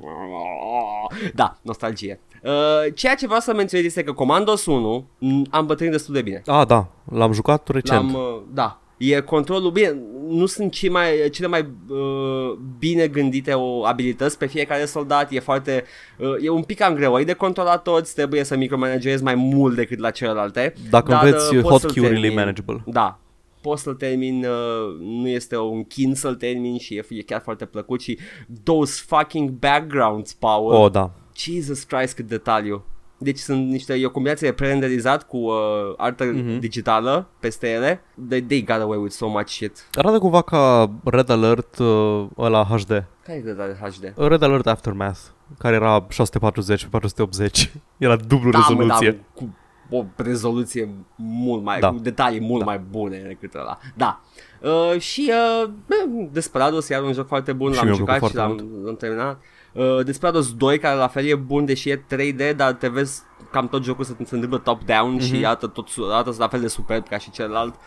Da, nostalgie. Uh, ceea ce vreau să menționez este că Commandos 1 m, am bătrânit destul de bine. Ah, da. L-am jucat recent. L-am, uh, da, e controlul bine, nu sunt cei mai, cele mai uh, bine gândite o abilități pe fiecare soldat, e foarte, uh, e un pic cam greu, e de controlat toți, trebuie să micromanagezi mai mult decât la celelalte. Dacă dar, înveți uh, poți să-l hotkey-urile e termini. manageable. Da, poți să-l termin, uh, nu este un chin să-l termin și e, e chiar foarte plăcut și those fucking backgrounds, Paul. Oh, da. Jesus Christ, cât detaliu. Deci sunt niște, e o combinație de pre-renderizat cu uh, artă Mhm. digitală peste ele. They, they got away with so much shit. Arată cumva ca Red Alert uh, ăla HD. Care e Red Alert HD? Red Alert Aftermath, care era 640 pe 480. Era dublu Da, mă, rezoluție. da, cu o rezoluție mult mai, Da. cu detalii mult mai bune decât ăla. Da. Uh, și uh, bă, Desperados iar un joc foarte bun, Și l-am mi-a jucat plăcut și l-am, foarte l-am terminat. Uh, Desperados 2, care la fel e bun, deși e 3D, dar te vezi cam tot jocul se, se întâmplă top-down Mhm. și arată, tot, arată la fel de superb ca și celălalt. Uh,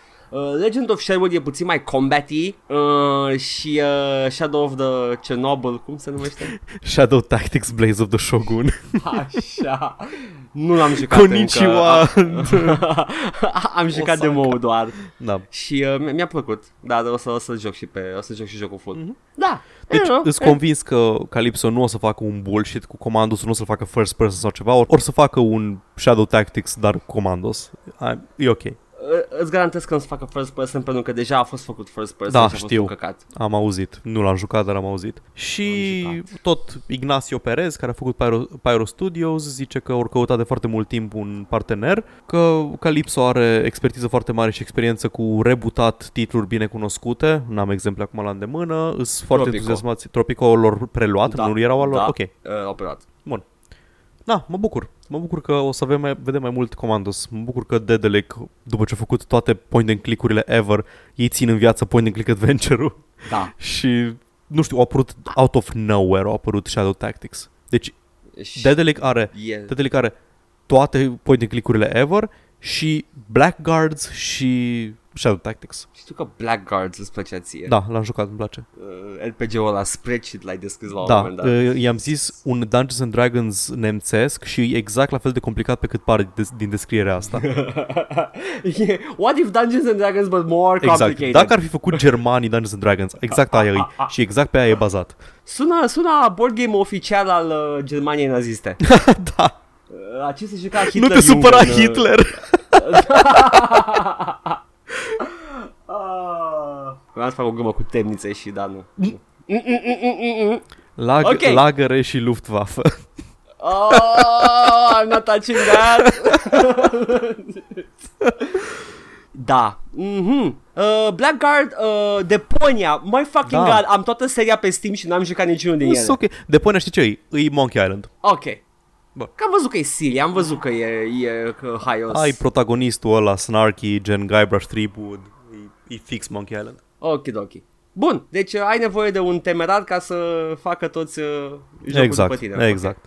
Legend of Sherwood e puțin mai combat uh, și uh, Shadow of the Chernobyl, cum se numește? *laughs* Shadow Tactics Blaze of the Shogun. Așa. Nu l-am jucat Konnichiwa. încă. *laughs* Am jucat Osaka. demo ul doar da. și uh, mi- mi-a plăcut. Dar o să, o să joc și pe o să joc și jocul full. Da. Deci I don't know. îți convins că Calypso nu o să facă un bullshit cu Commandos, nu o să facă first person sau ceva, ori, ori să facă un Shadow Tactics, dar cu Commandos. I- E ok. Uh, Îți garantez că nu o să facă first person pentru că deja a fost făcut first person Da, și a fost știu. un căcat. Am auzit. Nu l-am jucat, dar am auzit. Și Am tot Ignacio Perez, care a făcut Pyro, Pyro Studios, zice că au căutat de foarte mult timp un partener, că Calypso are expertiză foarte mare și experiență cu rebutat titluri bine cunoscute. N-am exemple acum la îndemână. Sunt foarte Tropico. entuziasmați. Tropico lor preluat, Da, nu erau al lor? da. Ok. Uh, au preluat. Bun. Da, mă bucur. Mă bucur că o să avem mai, vedem mai mult Commandos. Mă bucur că Dedelic, după ce a făcut toate point and click-urile ever, ei țin în viață point and click adventure-ul Da. *laughs* și, nu știu, au apărut out of nowhere, au apărut Shadow Tactics. Deci, Și Dedelic are, e, Dedelic are toate point and click-urile ever și Blackguards și Shadow Tactics. știu că Blackguards îți plăcea ție. Da, l-am jucat, îmi place. Uh, RPG-ul ăla spreadsheet l-ai deschis la un Da, moment dat. uh, i-am zis un Dungeons and Dragons nemțesc și e exact la fel de complicat pe cât pare de- din descrierea asta. Yeah. *laughs* What if Dungeons and Dragons but more Exact. complicated? Dacă ar fi făcut germanii Dungeons and Dragons, exact aia e. *laughs* Și exact pe aia e bazat. Sună, sună a board game oficial al uh, Germaniei naziste. *laughs* da. Uh, acesta se juca Hitler nu te supăra Jungen, uh, Hitler. Ah. Vreau să fac o glumă cu temnițe și da, nu. nu. Lag- Ok. Lagăre și Luftwaffe. Oh, I'm not touching that. da. Mhm. Uh, Blackguard, uh, Deponia, my fucking Da. god, am toată seria pe Steam și n-am jucat niciunul din ele. Sunt ok. Deponia știi ce e? E Monkey Island. Ok. Bă. Că am văzut că e Silia, am văzut că e, e că haios. Ai protagonistul ăla, snarky, gen Guybrush Threepwood. E, e fix Monkey Island. Ok, ok. Bun, deci uh, ai nevoie de un temerar ca să facă toți uh, jocul exact, după tine. exact.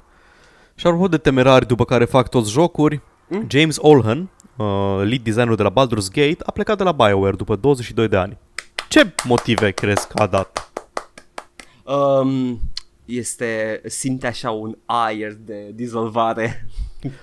Și apropo de temerari după care fac toți jocuri, Mm? James Olhan, uh, lead designer de la Baldur's Gate, a plecat de la BioWare după 22 de ani. Ce motive crezi că a dat? Ok. Um, este, simte așa un aer de dizolvare.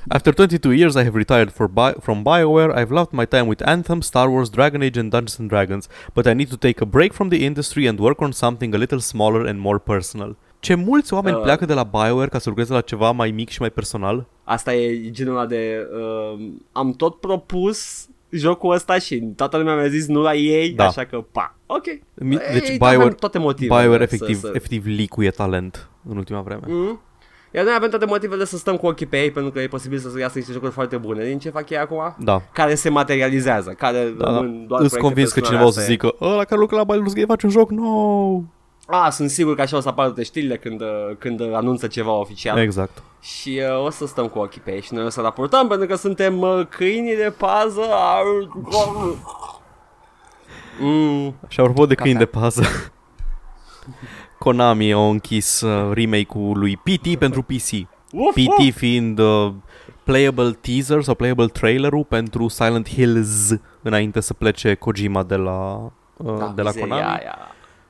After 22 years, I have retired for Bi- from BioWare. I've loved my time with Anthem, Star Wars, Dragon Age, and Dungeons and Dragons, but I need to take a break from the industry and work on something a little smaller and more personal. Ce mulți oameni Uh. pleacă de la BioWare ca să lucreze la ceva mai mic și mai personal? Asta e genul ăla de... Um, am tot propus jocul ăsta și toată lumea mi-a zis nu la ei, Da. așa că pa. Ok. Mi- Deci Ei, BioWare, avem toate motivele. BioWare să- efectiv, să- efectiv licuie talent în ultima vreme. Mm. Iar noi avem toate motivele să stăm cu ochii pe ei pentru că e posibil să iasă niște jocuri foarte bune. Din ce fac ei acum? Da. Care se materializează, care Da, da. rămân doar Îți proiecte convins că personale cineva o să astea. zică ăla care lucra la Baldur's Gate face un joc nou. A, sunt sigur că așa o să apară toate știrile când, uh, când uh, anunță ceva oficial. Exact. Și uh, o să stăm cu ochii pe ei și noi o să raportăm pentru că suntem uh, câinii de pază. Mm. Și apropo de câini de Cafea. pază, *laughs* Konami a închis uh, remake-ul lui PT pentru PC. Uf, PT uf. fiind uh, playable teaser sau playable trailerul pentru Silent Hills înainte să plece Kojima de la, uh, Da, de la mizeria Konami. Aia.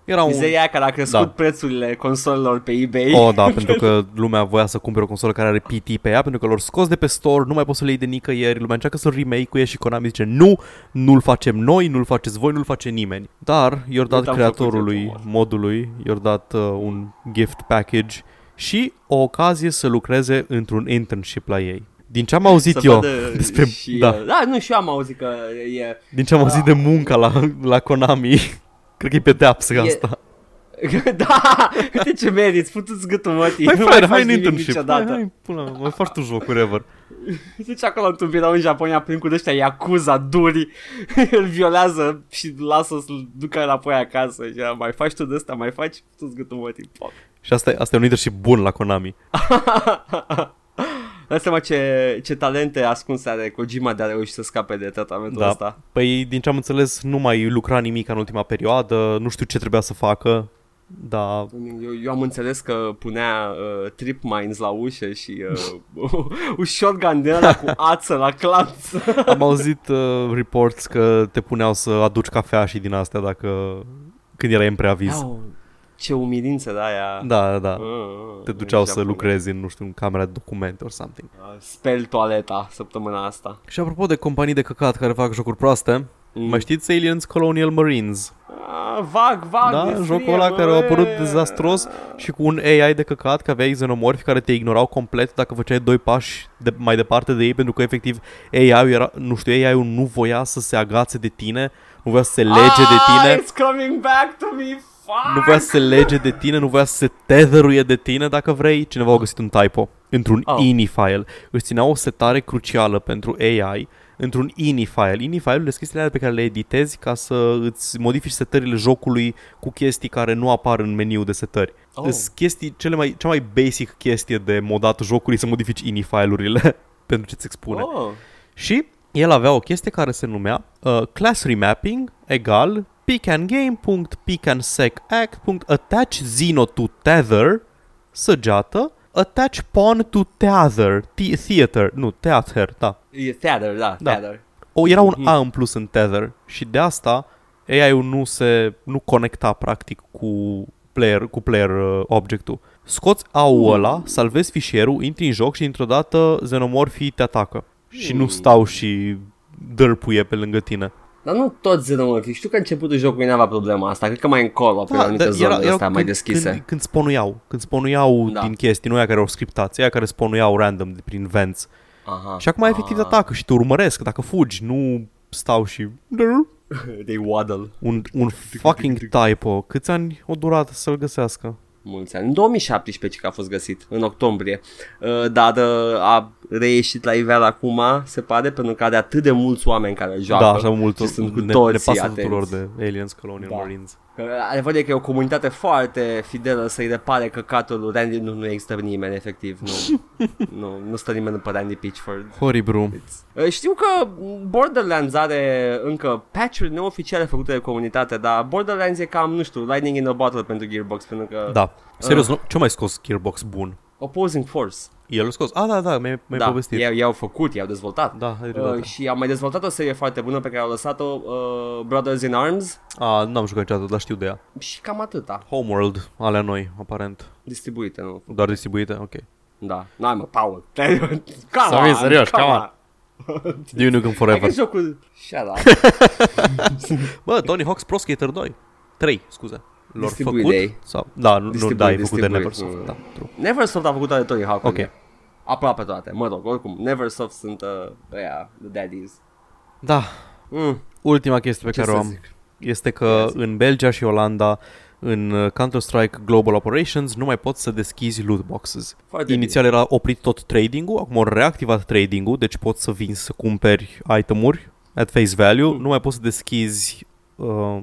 Era un... Mizeria aia care a crescut Da. prețurile consolelor pe eBay. Oh, da, *laughs* pentru că lumea voia să cumpere o consolă care are PT pe ea, pentru că l-au scos de pe store, nu mai poți să le iei de nicăieri, lumea încearcă să remake-uie și Konami zice nu, nu-l facem noi, nu-l faceți voi, nu-l face nimeni. Dar i-au dat am creatorului făcut eu, modului, i-au dat uh, un gift package și o ocazie să lucreze într-un internship la ei. Din ce am auzit Să eu, vadă *laughs* despre, și, da, uh, da, nu, și eu am auzit că e, din ce am auzit de munca la, la Konami, cred că e pedeapsă E- asta. *laughs* da, uite ce meriți, putu-ți gâtul mătii. Hai Nu frate, mai hai faci în nimic internship. Hai, niciodată. hai, până, mai faci tu jocuri ever. Zice acolo într-un birou în Japonia plin cu ăștia Yakuza duri *laughs* Îl violează și lasă să-l ducă înapoi acasă și ea, mai faci tu de asta, mai faci tu-ți gâtul mătii Pop. Și asta, e- asta e un leadership bun la Konami. *laughs* Dai seama ce, ce talente ascunse are Kojima de a reuși să scape de tratamentul Da. ăsta Păi, din ce am înțeles, nu mai lucra nimic în ultima perioadă, nu știu ce trebuia să facă, dar eu, eu am înțeles că punea uh, trip mines la ușă și uh, *laughs* un shotgun de ăla cu *laughs* ață la clanț *laughs* am auzit uh, reports că te puneau să aduci cafea și din astea dacă când erai în preaviz. Au, Ce umilință de aia Da, da, da. Uh, Te duceau în să Japonia. lucrezi în, nu știu, în camera de documente or something. Uh, Speli toaleta săptămâna asta Și apropo de companii de căcat care fac jocuri proaste, Mm. mai știți Aliens Colonial Marines? Ah, vag, vag Da, descrie, jocul ăla mă, care a apărut e. dezastros și cu un AI de căcat, că aveai xenomorfi care te ignorau complet dacă făceai doi pași de, mai departe de ei, pentru că efectiv AI-ul era, nu știu, AI-ul nu voia să se agațe de tine, nu voia să se lege de ah, tine, It's coming back to me, fuck! nu voia să se lege de tine, nu voia să se tetheruie de tine dacă vrei. Cineva a găsit un typo într-un Oh. ini file. Își ținea o setare crucială pentru AI într-un ini file. Ini file sunt chestiile alea pe care le editezi ca să îți modifici setările jocului cu chestii care nu apar în meniu de setări. Oh. Oh. Sunt chestii, cele mai, cea mai basic chestie de modat jocului să modifici ini file-urile *laughs* pentru ce-ți expune. Oh. Și el avea o chestie care se numea uh, class remapping egal pickandgame.pickandsecact.attach zino to tether săgeată attach pawn to tether t- theater nu theater da E theater, da, Da. theater. o, era un Mhm. A în plus în tether și de asta AI-ul nu se nu conecta practic cu player, cu player uh, objectul. Scoți AU Hmm. ăla, salvezi fișierul, intri în joc și dintr-o dată xenomorfii te atacă. Și nu Hmm. stau și dărpuie pe lângă tine. Dar nu toți xenomorfii. Știu că începutul jocului n-avea problema asta. Cred că mai încolo, pe anumite dar zone astea mai când, deschise. Când, când sponuiau, când sponuiau Da. din chestii, nu aia care au scriptați, aia care sponuiau random de prin vents. Aha. Și acum efectiv te Ah. atacă și te urmăresc dacă fugi, nu stau și... *laughs* They waddle. Un, un fucking typo. Câți ani o durat să-l găsească? Mulți ani. În 2017 ce că a fost găsit, în octombrie. Uh, dar uh, a reieșit la iveală acum, se pare, pentru că are atât de mulți oameni care îl joacă. da, așa mult. și sunt cu ne, toții ne pasă atenți. tuturor de Aliens Colonial Da. Marines. Că Adevărul e că e o comunitate foarte fidelă să-i repare căcatul lui Randy. Nu, nu există nimeni, efectiv. Nu, *laughs* nu, nu stă nimeni după Randy Pitchford. Horribru. Uh, Știu că Borderlands are încă patch-uri neoficiale făcute de comunitate, dar Borderlands e cam, nu știu, lightning in a bottle pentru Gearbox, pentru că Da. Serios, Ah. nu? ce mai scos Gearbox bun? Opposing Force. El a scos? Ah, da, da, mi-ai, mi-ai da, povestit. ei, ei au făcut, i-au dezvoltat. Da, ai Uh, dreptate. și au mai dezvoltat o serie foarte bună pe care au lăsat-o uh, Brothers in Arms Ah, n-am jucat niciodată, dar știu de ea. și cam atâta. Homeworld, alea noi, aparent. Distribuite, nu? Doar distribuite? Ok. Da. N-ai mă, Paul. come Sorry, on, serios, come on. Duke Nukem Hai Forever. că jocul... Shut up. *laughs* Bă, Tony Hawk's Pro Skater 2. 3, scuze. Lor Distribuit făcut? de ei. Sau, da, nu, nu Distribuit, da, e făcut de distribuit. Neversoft. Mm. Da, true. Neversoft a făcut toate Tony Hawk. Ok. Aproape toate. Mă rog, oricum. Neversoft sunt uh, ăia, the daddies. Da, Mm, ultima chestie pe ce care o să am zic? este că Ia zi. în Belgia și Olanda în uh, Counter-Strike Global Operations nu mai poți să deschizi loot boxes. Foarte Inițial era oprit tot trading-ul, acum au reactivat trading-ul, deci poți să vinzi, să cumperi itemuri at face value, Mm. nu mai poți să deschizi uh,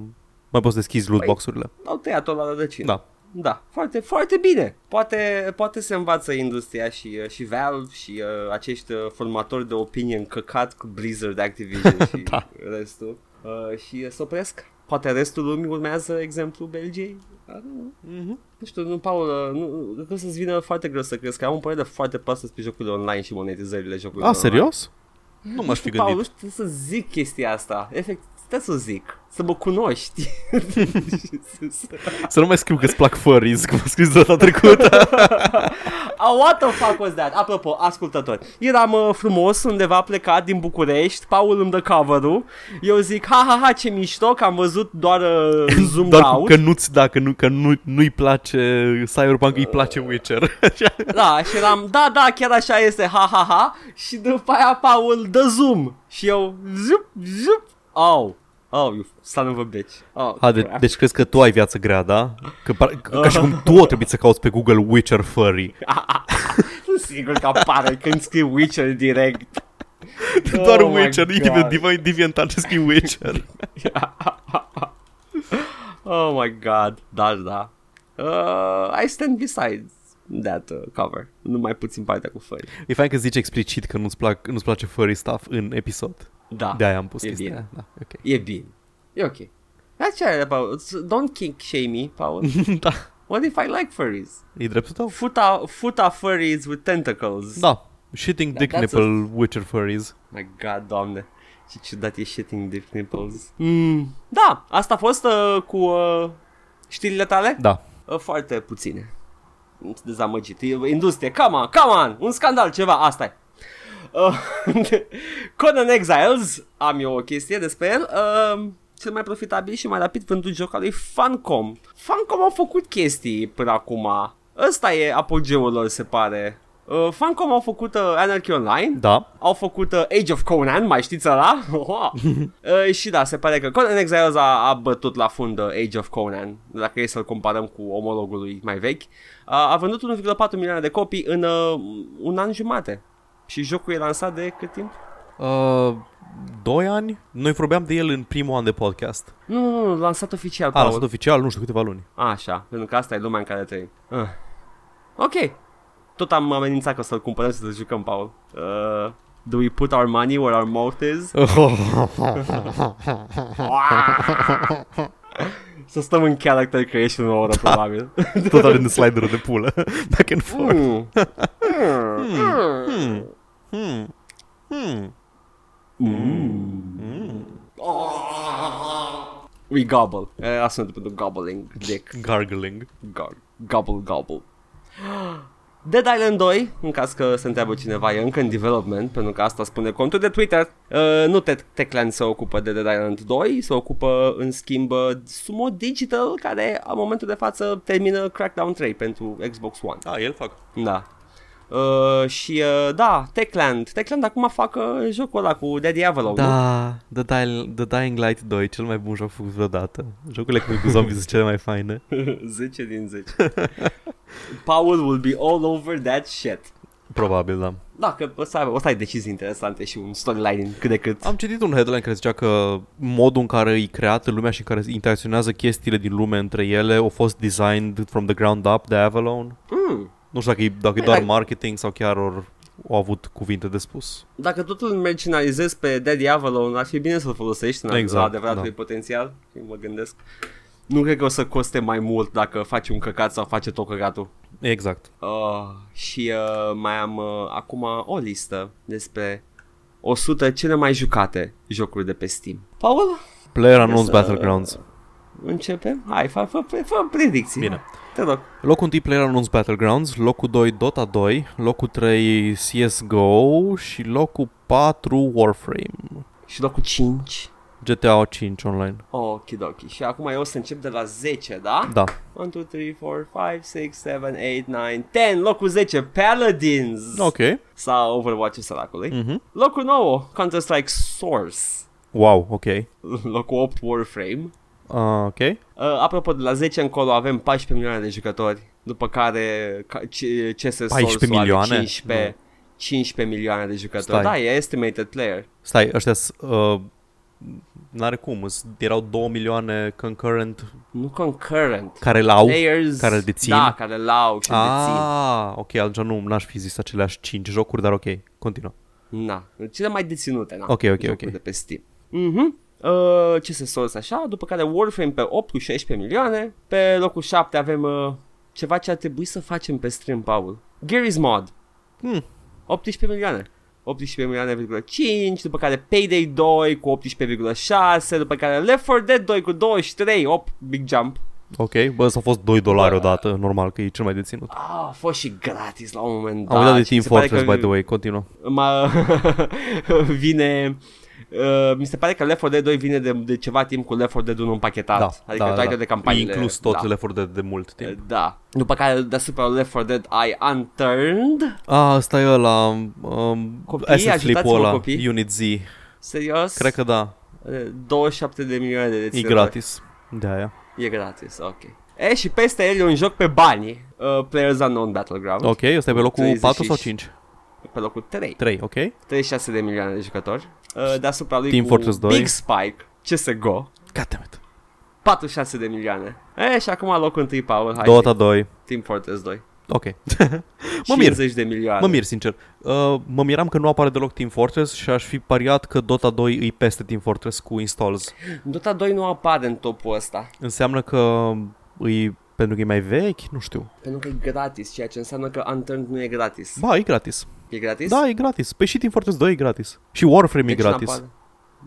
mai poți să deschizi loot Păi, box-urile. bine. Au tăiat-o la rădăcină. Da. Da, foarte, foarte bine. Poate, poate se învață industria și, uh, și Valve și uh, acești uh, formatori de opinie încăcat cu Blizzard, Activision *laughs* și Da. restul. Uh, și uh, să opresc. Poate restul lumii urmează exemplu Belgiei. I don't know. Mm-hmm. Nu știu, nu, Paul, uh, nu, cred că o să-ți vină foarte greu să crezi că am un părere foarte proastă despre jocurile online și monetizările jocurilor A, serios? Nu m-aș fi online. Paul, gândit. nu știu să zic chestia asta. Efect, stai să zic. Să mă cunoști. Să nu mai scriu că-ți plac furries, cum a scris data trecută. oh, *laughs* what the fuck was that? Apropo, ascultători, eram uh, frumos undeva plecat din București, Paul îmi dă cover-ul, eu zic, ha, ha, ha, ce mișto, că am văzut doar uh, *laughs* zoom Doar cu out. cănuți, da, că, nu, că nu, nu-i place Cyberpunk, îi place Witcher. *laughs* Da, și eram, da, da, chiar așa este, ha, ha, ha, și după aia Paul dă zoom și eu, zup, zup, oh, Oh, you son of a bitch. Oh, A, de, crap. deci crezi că tu ai viață grea, da? Că, par- că, ca și cum tu o trebuie să cauți pe Google Witcher Furry. *laughs* Sigur că apare când scrii Witcher direct. *laughs* Doar Oh my Witcher, God. Deviant, Deviant, Deviant, ce scrii Witcher. *laughs* Oh my god, da, da. Uh, I stand beside that uh, cover. Nu mai puțin partea cu fări. E fain că zici explicit că nu-ți, plac, nu-ți place furry stuff în episod. Da, De-aia am pus E chestia bine. aia. Da, ok. e bine. E ok. That's ce Paul. Don't kink shame me, Paul. *laughs* da, What if I like furries? e dreptul tău. Futa, futa furries with tentacles. Da, shitting That- dick that's nipple Witcher furries. My god, doamne. Ce ciudat e shitting dick nipples. Mm. Da, asta a fost uh, cu uh, știrile tale? Da. Uh, foarte puține. Sunt dezamăgit. E Industrie, come on, come on, un scandal, ceva, asta e. Uh, *laughs* Conan Exiles, am eu o chestie despre el. Uh, cel mai profitabil și mai rapid vândut joc al lui Funcom. Funcom au făcut chestii până acum. Ăsta e apogeul lor, se pare. Uh, Funcom au făcut uh, Anarchy Online, Da. au făcut uh, Age of Conan, mai știți ăla? *laughs* uh, și da, se pare că Conan Exiles a, a bătut la fund uh, Age of Conan, dacă e să-l comparăm cu omologul lui mai vechi. Uh, a vândut 1,4 milioane de copii în uh, un an jumate. Și jocul e lansat de cât timp? Uh, doi ani? Noi vorbeam de el în primul an de podcast. Nu, nu, nu, lansat oficial, A, Paul. lăsat oficial, nu știu, câteva luni. Așa, pentru că asta e lumea în care trăim. Uh. Ok. Tot am amenințat că o să-l cumpărăm și să-l jucăm, Paul. Uh, do we put our money where our mouth is? *laughs* Să stăm în character creation o oră, probabil. Tot avem sliderul de pulă. Back and forth. Mm. Hmm. Hmm. Hmm. Mm. We gobble. E, Asta nu pentru gobbling dick. Gargling. Go- gobble, gobble. Dead Island 2, în caz că se întreabă cineva, e încă în development, pentru că asta spune contul de Twitter. Uh, nu Te- Techland se ocupă de Dead Island 2, se ocupă în schimb uh, Sumo Digital, care în momentul de față termină Crackdown 3 pentru Xbox One. A, el fac. Da. Uh, și uh, da, Techland. Techland acum fac uh, jocul ăla cu Daddy Avalon, nu? Da, The, Dying, The Dying Light 2, cel mai bun joc făcut vreodată. Jocurile cu, cu zombie sunt cele mai faine. *laughs* 10 din 10. Paul will be all over that shit. Probabil, da. Da, că o să, ai, o să ai decizii interesante și un storyline cât de cât. Am citit un headline care zicea că modul în care e creată lumea și în care interacționează chestiile din lume între ele au fost designed from the ground up de Avalon. Mm. Nu știu dacă e, dacă e Păi, doar like- marketing sau chiar or, au avut cuvinte de spus. Dacă totul mercenalizezi pe Daddy Avalon, ar fi bine să-l folosești în Exact, la adevăratul da. potențial. Mă gândesc. Nu cred că o să coste mai mult dacă faci un căcat sau face tot căcatul. Exact. Uh, și uh, mai am uh, acum o listă despre 100 cele mai jucate jocuri de pe Steam. Paul, Player Să- Unknown's Battlegrounds. începem? Hai, fă, fă, fă, fă predicții. Bine. Te rog. Locul 1 Player Unknown's Battlegrounds, locul 2 Dota 2, locul 3 CSGO și locul 4 Warframe. Și locul 5. GTA 5 online. Ok, ok. Și acum eu o să încep de la 10, da? Da. 1, 2, 3, 4, 5, 6, 7, 8, 9, 10 Locul 10, Paladins Ok. Sau Overwatch-ul săracului Mhm. Locul 9, Counter-Strike Source Wow, ok. Locul 8, Warframe Uh, ok. uh, Apropo, de la 10 încolo avem 14 milioane de jucători După care ca- C- CS 14 Source milioane? are 15, 15 milioane de jucători Stai. Da, e estimated player Stai, ăștia uh, n-are cum, îs- erau 2 milioane concurrent Nu concurrent care l-au. Players care îl dețin? Da, care l-au și îl dețin Ah, ok, atunci nu n-aș fi zis aceleași 5 jocuri, dar ok, continuă. Na, cele mai deținute, na, Ok, ok, jocuri ok. de pe Steam. Mhm. Uh, ce se source așa, după care Warframe pe 8 cu 16 milioane, pe locul 7 avem uh, ceva ce ar trebui să facem pe stream, Paul. Gary's Mod. Hmm. 18 milioane. 18 milioane, 5, după care Payday 2 cu 18,6, după care Left 4 Dead 2 cu 23, 8, big jump. Ok, bă, s-au fost 2 dolari Bă. odată, normal că e cel mai deținut. Ah, a fost și gratis la un moment Am dat. uitat de și Team mi se pare Fortress, că- by the way, continuă. mă *laughs* vine Uh, mi se pare că Left 4 Dead 2 vine de, de ceva timp cu Left 4 Dead 1 împachetat. Da, adică da, toate da. de campanii. E inclus tot da. Left 4 Dead de mult timp. Da. După care deasupra Left 4 Dead ai Unturned. Ah, ăsta e ăla, um, Copii, asset ajutați-mă, flip-ul ăla, copii. Unit Z. Serios? Cred că da. Uh, 27 de milioane de E deținători. gratis. De aia. E gratis, ok. E, și peste el e un joc pe bani, uh, Players Unknown Battleground. Ok, ăsta e pe locul 30 4 și- sau 5? Pe locul 3. 3, ok. 36 de milioane de jucători. Uh, deasupra lui Team cu Fortress 2. Big Spike, CSGO, Goddammit. 46 de milioane. E, și acum locul întâi, Paul, hai Dota zi. 2. Team Fortress 2. Ok. *laughs* Mă mir. 50 de milioane. Mă mir, sincer. Uh, mă miram că nu apare deloc Team Fortress și aș fi pariat că Dota 2 îi peste Team Fortress cu installs. Dota 2 nu apare în topul ăsta. Înseamnă că îi pentru că e mai vechi? Nu știu. Pentru că e gratis, ceea ce înseamnă că Unturned nu e gratis. Ba, e gratis. E gratis? Da, e gratis. Păi și Team Fortress 2 e gratis. Și Warframe de e ce gratis. n-apare?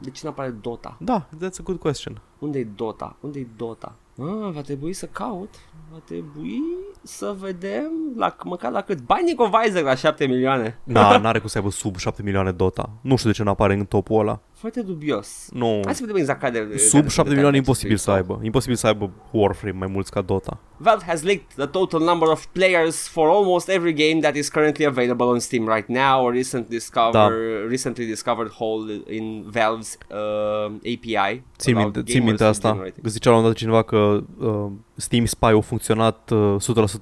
De ce nu apare Dota? Da, that's a good question. Unde e Dota? Unde e Dota? Ah, va trebui să caut. Va trebui să vedem la, măcar la cât. Binding of Isaac la 7 milioane. Na, *laughs* n-are cum să aibă sub 7 milioane Dota. Nu știu de ce nu apare în topul ăla. Foarte dubios. Nu. Hai să vedem exact care care Sub sunt 7 milioane detaliile imposibil acestui să top. aibă. Imposibil să aibă Warframe mai mulți ca Dota. Valve has leaked the total number of players for almost every game that is currently available on Steam right now. A recent discover, Da. recently discovered hole in Valve's uh, API. Țin about minte, țin minte gamers asta. generating. Că zicea la un dat cineva că uh, Steam Spy a funcționat uh,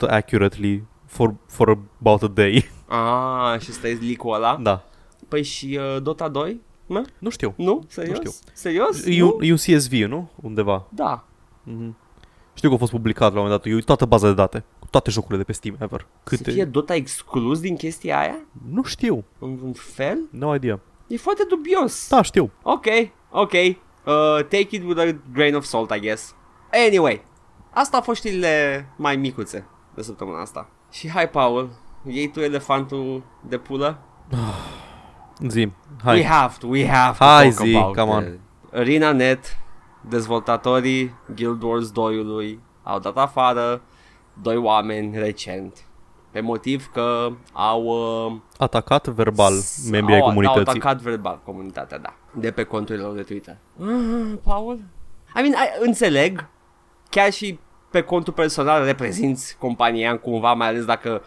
100% accurately for, for about a day. Ah, și ăsta e leak-ul ăla? da. Păi și uh, Dota 2? Mă? Nu știu. Nu? Serios? știu. Serios? E nu? un, e un CSV, nu? Undeva. Da. Mhm. Știu că a fost publicat la un moment dat. E toată baza de date. Cu toate jocurile de pe Steam ever. Să Câte? fie Dota exclus din chestia aia? Nu știu. În un fel? No idea. E foarte dubios. Da, știu. Ok, ok. Uh, take it with a grain of salt, I guess. Anyway, asta au fost știrile mai micuțe de săptămâna asta. Și hai, Paul, iei tu elefantul de pulă? *sighs* *laughs* Zi. We Hai. have to, we have to Hai talk zi, about come on. it. Arena Net, dezvoltatorii Guild Wars 2-ului au dat afară doi oameni recent. Pe motiv că au... Uh, Atacat verbal membrii ai au, Au comunității. atacat verbal comunitatea, da. De pe conturile lor de Twitter. Ah, Paul? I mean, I, înțeleg. Chiar și pe contul personal reprezinți compania cumva, mai ales dacă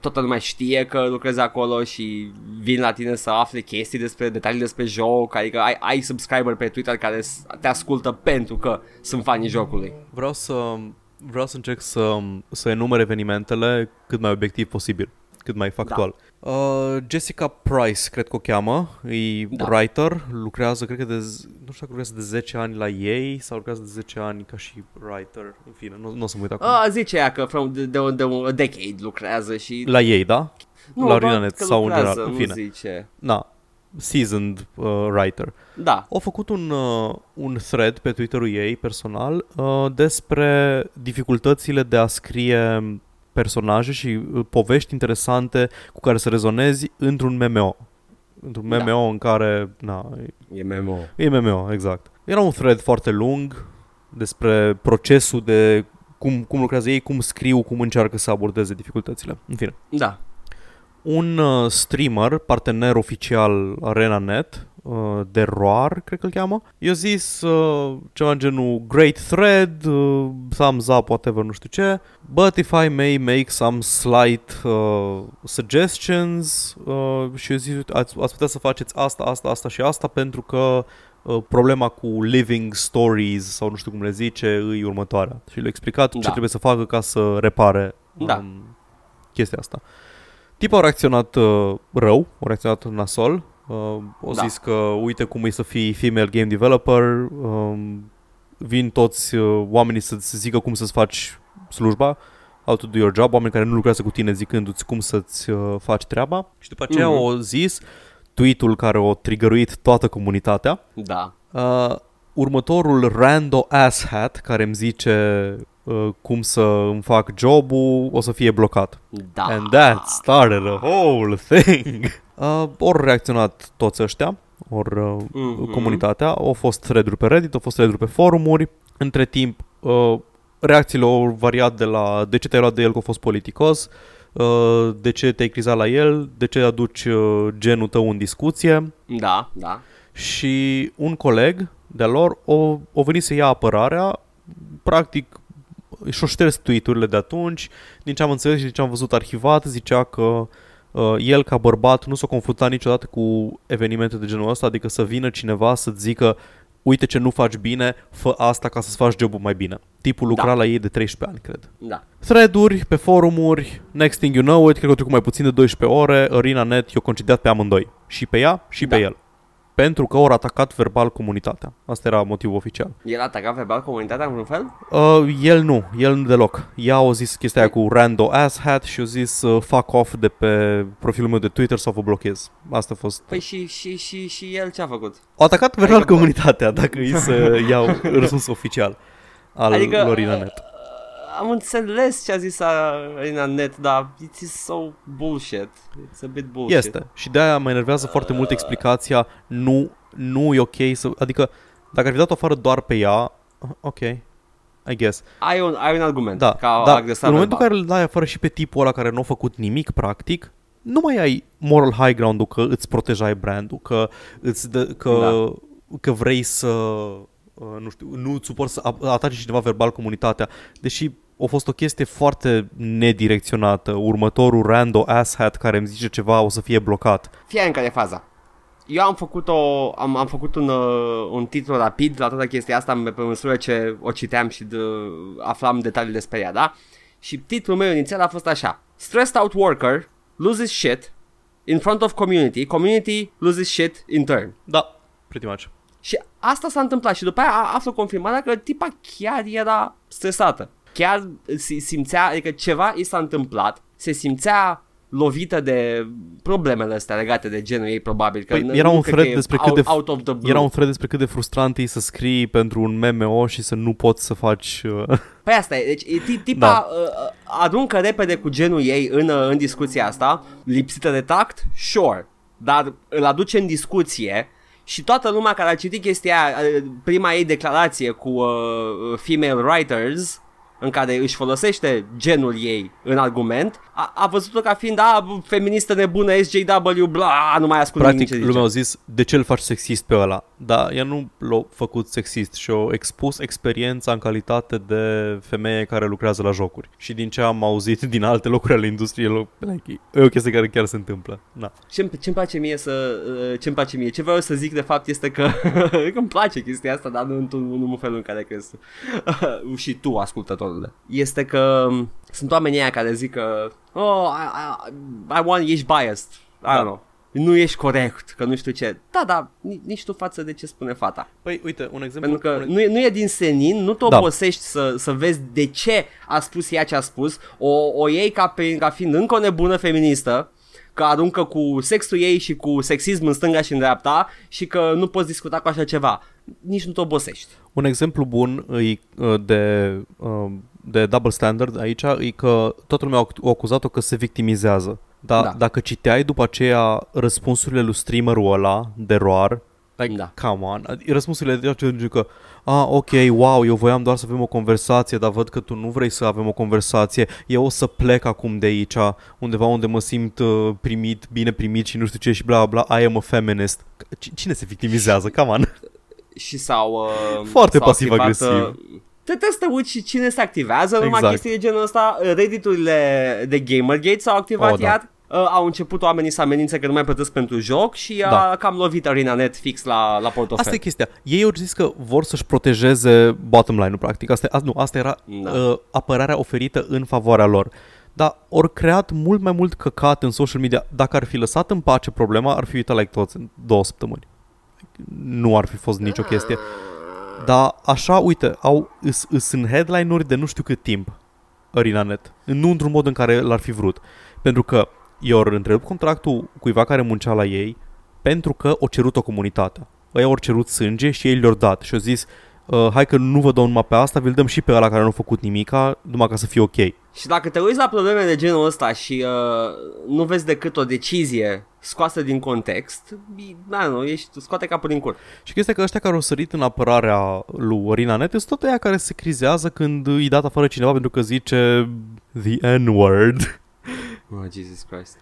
toată lumea știe că lucrezi acolo și vin la tine să afle chestii despre detalii despre joc, adică ai, ai subscriber pe Twitter care s- te ascultă pentru că sunt fanii jocului. Vreau să vreau să încerc să, să enumăr evenimentele cât mai obiectiv posibil, cât mai factual. Da. Uh, Jessica Price, cred că o cheamă, e Da. da. writer, lucrează, cred că de, z- nu știu dacă lucrează de 10 ani la ei sau lucrează de 10 ani ca și writer, în fine, nu, nu o să mă uit acum. A, zice ea că from de, de, de a decade lucrează și... La ei, da? nu, la doar Arena.net că sau în lucrează, general, în nu fine. zice. Na, seasoned uh, writer. Da, Au făcut un, uh, un thread pe Twitter-ul ei personal uh, despre dificultățile de a scrie personaje și uh, povești interesante cu care să rezonezi într-un MMO. Într-un Da. MMO în care, na, e MMO. e MMO, exact. Era un thread foarte lung despre procesul de cum, cum lucrează ei, cum scriu, cum încearcă să abordeze dificultățile. În fine. Da. Un uh, streamer, partener oficial ArenaNet, uh, de ROAR, cred că îl cheamă, i-a zis uh, ceva în genul Great thread, uh, thumbs up, whatever, nu știu ce, but if I may make some slight uh, suggestions uh, și eu zis, ați, ați putea să faceți asta, asta, asta și asta pentru că uh, problema cu living stories sau nu știu cum le zice e următoarea. Și le-a explicat ce Da. trebuie să facă ca să repare Da. um, chestia asta. Tipul a reacționat uh, rău, a reacționat nasol. Uh, o Da. zis că uite cum e să fii female game developer, um, vin toți uh, oamenii să-ți zică cum să-ți faci slujba, how to do your job, oameni care nu lucrează cu tine zicându-ți cum să-ți uh, faci treaba. Și după aceea Mhm. o zis tweet-ul care o trigăruit toată comunitatea. Da. Uh, următorul rando asshat care îmi zice uh, cum să îmi fac jobul o să fie blocat. Da. And that started a whole thing. *laughs* Uh, ori reacționat toți ăștia, ori uh, Mhm. comunitatea, au fost thread pe Reddit, au fost thread pe forumuri. Între timp, uh, reacțiile au variat de la de ce te-ai luat de el că a fost politicos, uh, de ce te-ai crizat la el, de ce aduci uh, genul tău în discuție Da, da. și un coleg de-a lor o, o venit să ia apărarea, practic și-o șters tweet-urile de atunci, din ce am înțeles și din ce am văzut arhivat, zicea că uh, el ca bărbat nu s-a confruntat niciodată cu evenimente de genul ăsta, adică să vină cineva să-ți zică uite ce nu faci bine, fă asta ca să-ți faci jobul mai bine. Tipul lucra Da. la ei de 13 ani, cred. Da. Thread-uri, pe forumuri, next thing you know it, cred că au trecut mai puțin de 12 ore, ArenaNet i-a concediat pe amândoi. Și pe ea și pe Da. el. Pentru că au atacat verbal comunitatea. Asta era motivul oficial. El ataca verbal comunitatea în vreun fel? Uh, el nu, el nu deloc. Ea a zis chestia aia cu rando asshat și a zis uh, fuck off de pe profilul meu de Twitter sau vă blochez. Asta a fost. Păi și, și, și, și el ce a făcut? Au atacat verbal Adică, bă- comunitatea, dacă îi să *laughs* iau răspuns oficial al Adică, adică, Lorina Net. Am înțeles ce a zis Arena Net, dar it's so bullshit. It's a bit bullshit. Este. Și de aia mă enervează foarte mult explicația nu, nu e ok să... Adică dacă ar fi dat afară doar pe ea, ok, I guess. Ai un, ai un argument Da, ca dar agresat în momentul în verbal. care îl dai afară și pe tipul ăla care nu a făcut nimic practic, nu mai ai moral high ground-ul că îți protejai brandul, că, îți dă, că, Da. că vrei să, uh, nu știu, nu îți suport să a- ataci cineva verbal comunitatea, deși a fost o chestie foarte nedirecționată. Următorul rando asshat care îmi zice ceva o să fie blocat. Fie în care e faza. Eu am făcut, o, am, am făcut un, uh, un titlu rapid la toată chestia asta pe măsură ce o citeam și de, aflam detalii despre ea, da? Și titlul meu inițial a fost așa. Stressed out worker loses shit in front of community, community loses shit in turn. Da, pretty much. Și asta s-a întâmplat și după aia a- aflu confirmarea că tipa chiar era stresată. Chiar si- simțea, adică ceva i s-a întâmplat, se simțea lovită de problemele astea legate de genul ei probabil. Că Păi, nu- era nu un cred thread că e despre cât out, de f- out of the blue. Era un thread despre cât de frustrant e să scrii pentru un MMO și să nu poți să faci... Uh, Păi asta e, deci e ti- tipa Da. da. uh, aruncă repede cu genul ei în, uh, în discuția asta, lipsită de tact, sure, dar îl aduce în discuție și toată lumea care a citit chestia aia, uh, prima ei declarație cu uh, female writers, în care își folosește genul ei în argument, a, a văzut-o ca fiind, a, feministă nebună, SJW, bla, nu mai ascult nimic Practic, ce lumea zice. a zis, de ce îl faci sexist pe ăla? Dar ea nu l-a făcut sexist și a expus experiența în calitate de femeie care lucrează la jocuri. Și din ce am auzit din alte locuri ale industriei, lo- like, e o chestie care chiar se întâmplă. Na. Ce-mi, ce-mi place mie să... uh, Ce-mi place mie? Ce vreau să zic de fapt este că... *laughs* că îmi place chestia asta, dar nu într-un nu în felul în care crezi tu. *laughs* și tu, ascultătorule. Este că um, sunt oamenii aia care zic că... Oh, I, I, I want, ești biased. I Da. don't know. Nu ești corect, că nu știu ce. Da, da, ni- nici tu față de ce spune fata. Păi, uite, un exemplu... Pentru că un... nu e, nu e din senin, nu te Da. obosești să, să vezi de ce a spus ea ce a spus, o, o iei ca, pe, ca fiind încă o nebună feministă, că aruncă cu sexul ei și cu sexism în stânga și în dreapta și că nu poți discuta cu așa ceva. Nici nu te obosești. Un exemplu bun e, uh, de, uh, de double standard aici e că toată lumea a acuzat-o că se victimizează. Dar Da. da. dacă citeai după aceea răspunsurile lui streamerul ăla de ROAR, like, Da. come on, Adi- răspunsurile de genul că ah, ok, wow, eu voiam doar să avem o conversație, dar văd că tu nu vrei să avem o conversație, eu o să plec acum de aici, undeva unde mă simt uh, primit, bine primit și nu știu ce și bla bla, I am a feminist. C- Cine se victimizează? Come on. Și sau... Uh, Foarte s-au pasiv-agresiv. activat, uh, Te trebuie să te uiți și cine se activează numai Exact. chestii de genul ăsta. Redditurile de Gamergate s-au activat Oh, da. iar. Uh, au început oamenii să amenințe că nu mai plătesc pentru joc și a Da. cam lovit ArenaNet fix la, la portofel. Asta e chestia. Ei au zis că vor să-și protejeze bottom line-ul, practic. Asta, a, nu, asta era Da. da. uh, apărarea oferită în favoarea lor. Dar ori creat mult mai mult căcat în social media. Dacă ar fi lăsat în pace problema, ar fi uitat like toți în două săptămâni. Nu ar fi fost nicio chestie. Dar așa, uite, au, îs, îs în headline-uri de nu știu cât timp ArenaNet. Nu într-un mod în care l-ar fi vrut. Pentru că i-au întrerupt contractul cuiva care muncea la ei pentru că o cerut o comunitate. Ei au cerut sânge și ei le-au dat și au zis uh, hai că nu vă dau numai pe asta, vi-l dăm și pe ăla care nu a făcut nimica, numai ca să fie ok. Și dacă te uiți la probleme de genul ăsta și uh, nu vezi decât o decizie scoasă din context, da, nu, ești, scoate capul din cur. Și chestia că ăștia care au sărit în apărarea lui ArenaNet sunt tot aia care se crizează când îi dat afară cineva pentru că zice the N-word. Oh, Jesus Christ.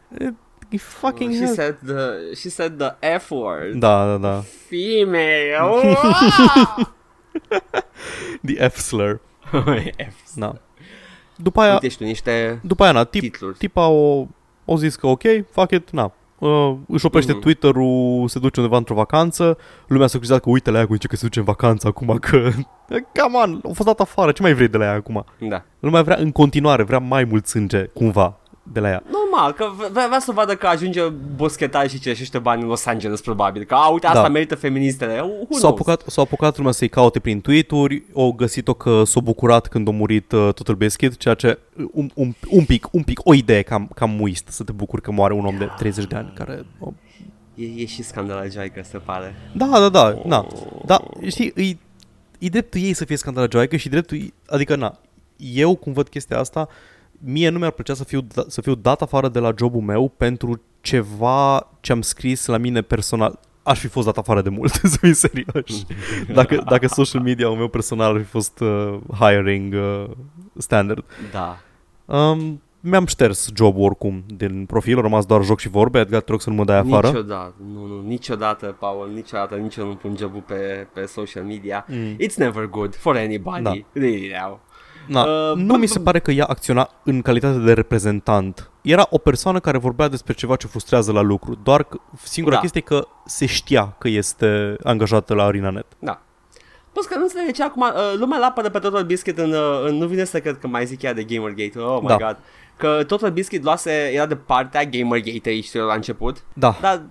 E fucking she, hell. said the, she said the F word. Da, da, da. Female. *laughs* The F-slur. *laughs* F. Da. După aia, Uite și tu niște după aia, na, tip, titluri. tipa o, o zis că ok, fuck it, na. uh, își oprește Mhm. Twitter-ul, se duce undeva într-o vacanță, lumea s-a crezat că uite la ea cum zice că se duce în vacanță acum, că... *laughs* Come on, a fost dat afară, ce mai vrei de la ea acum? Da. Lumea vrea în continuare, vrea mai mult sânge, cumva, de la ea. Normal, că vrea, vrea să vadă că ajunge boschetar și cerește bani în Los Angeles, probabil. Că, a, uite, asta Da. merită feministele. Who S-a knows? apucat, s-a apucat lumea să-i caute prin tweet-uri, au găsit-o că s-a bucurat când a murit uh, Total Biscuit, ceea ce un, un, un pic, un pic, o idee cam, cam muist să te bucuri că moare un om de 30 de ani care... o- E, e și scandalajoică, se pare. Da, da, da, na. Da, știi, e, e dreptul ei să fie scandalajoaică și dreptul ei, adică na, eu cum văd chestia asta, mie nu mi-ar plăcea să fiu, da- să fiu dat afară de la jobul meu pentru ceva ce am scris la mine personal. Aș fi fost dat afară de mult, *laughs* să fim serioși. Dacă, dacă social media-ul meu personal ar fi fost uh, hiring uh, standard. Da. Um, mi-am șters jobul oricum din profil, a rămas doar joc și vorbe, Edgar, te rog să nu mă dai afară. Niciodată, nu, nu, niciodată, Paul, niciodată, nici eu nu pun jobul pe, pe social media. Mm. It's never good for anybody, Da. really now. Na, Uh, nu bă- mi se pare că ea acționa în calitate de reprezentant. Era o persoană care vorbea despre ceva ce frustrează la lucru, doar că singura Da. chestie e că se știa că este angajată la ArenaNet. Da. Plus că nu înțeleg de ce acum uh, lumea îl apără pe Total Biscuit în, uh, în, nu vine să cred că mai zic ea de Gamergate, oh my Da. god. Că Total Biscuit luase, era de partea Gamergate știu eu, la început, Da. dar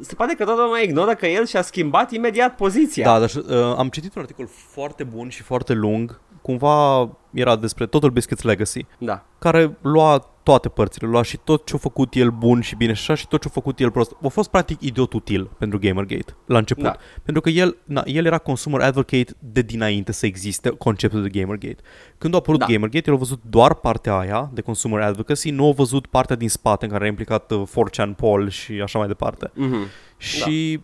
se pare că toată lumea ignoră că el și-a schimbat imediat poziția. Da, dar uh, am citit un articol foarte bun și foarte lung, cumva era despre Total Biscuits Legacy, Da. care lua toate părțile, lua și tot ce-a făcut el bun și bine și așa și tot ce-a făcut el prost. A fost practic idiot util pentru Gamergate la început. Da. Pentru că el, na, el era consumer advocate de dinainte să existe conceptul de Gamergate. Când a apărut Da. Gamergate, el a văzut doar partea aia de consumer advocacy, nu a văzut partea din spate în care a implicat uh, 4chan Paul și așa mai departe. Mhm. Și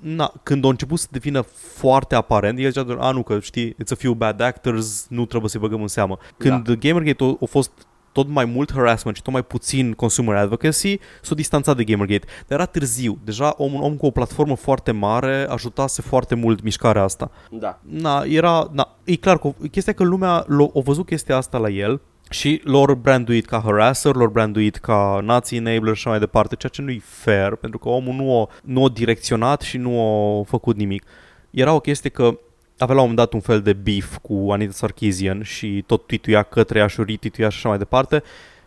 na, când a început să devină foarte aparent, el zicea doar, a, nu, că știi, it's a few bad actors, nu trebuie să-i băgăm în seamă. Când da. Gamergate a, a fost tot mai mult harassment și tot mai puțin consumer advocacy, s-a distanțat de Gamergate. Dar era târziu. Deja om, un om cu o platformă foarte mare ajutase foarte mult mișcarea asta. Da. Na, era, na, e clar că chestia că lumea l-a a văzut chestia asta la el și lor branduit ca harasser, lor branduit ca nazi enabler și așa mai departe, ceea ce nu-i fair, pentru că omul nu a, nu a direcționat și nu a făcut nimic. Era o chestie că avea la un moment dat un fel de beef cu Anita Sarkeesian și tot tweetuia către ea și o retweetuia și așa mai departe,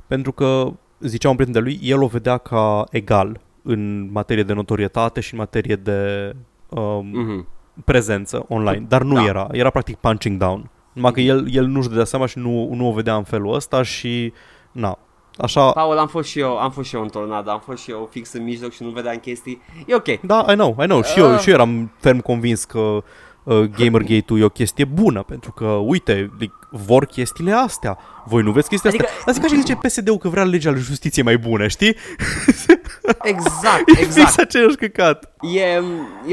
pentru că, zicea un prieten de lui, el o vedea ca egal în materie de notorietate și în materie de um, Mhm. prezență online, dar nu Da. era, era practic punching down. Numai că el, el nu-și dădea seama și nu, nu o vedea în felul ăsta și na, așa... Paul, am fost și eu, am fost și eu în tornado, am fost și eu fix în mijloc și nu vedeam chestii. E ok. Da, I know, I know. Și eu, Ah. și eu eram ferm convins că uh, Gamergate-ul e o chestie bună, pentru că, uite, like, vor chestiile astea. Voi nu veți chestia Adică- astea. Asta e ca și zice PSD-ul că vrea legea lui justiție mai bună, știi? *laughs* *laughs* Exact, Fix exact. aceeași căcat. E,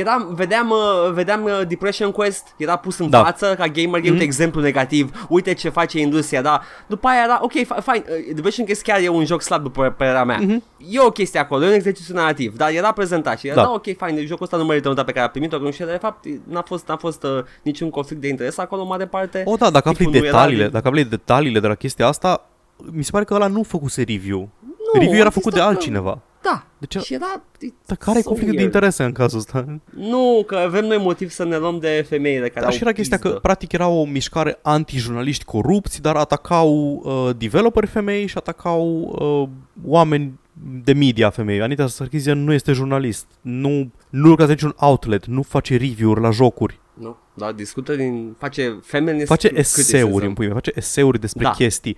eram, vedeam, uh, vedeam uh, Depression Quest, era pus în Da. față ca gamer, mm-hmm. Mhm. exemplu negativ, uite ce face industria, da. După aia era, ok, fi- fine, uh, Depression Quest chiar e un joc slab după părerea mea. Mhm. E o chestie acolo, e un exercițiu narrativ, dar era prezentat și era, Da. da, ok, fine, jocul ăsta nu merită nota pe care a primit-o, că nu știu, dar de fapt n-a fost, n-a fost uh, niciun conflict de interes acolo, în mare parte. O, da, dacă afli Tipul nu era detaliile, din- dacă afli detaliile de la chestia asta, mi se pare că ăla nu făcuse review. Nu, review era a făcut de zis, da, altcineva. Da, Deci- și era... Dar care e so conflictul de weird. interese în cazul ăsta? Nu, că avem noi motiv să ne luăm de femeile care Dar au și era chestia că pizdă. practic era o mișcare anti-jurnaliști corupți, dar atacau uh, developeri femei și atacau uh, oameni de media femei. Anita Sarkeesian nu este jurnalist, nu, nu lucrează niciun outlet, nu face review-uri la jocuri. Nu, dar discută din... Face feminist Face criticism. eseuri în pui mei, face eseuri despre Da. chestii.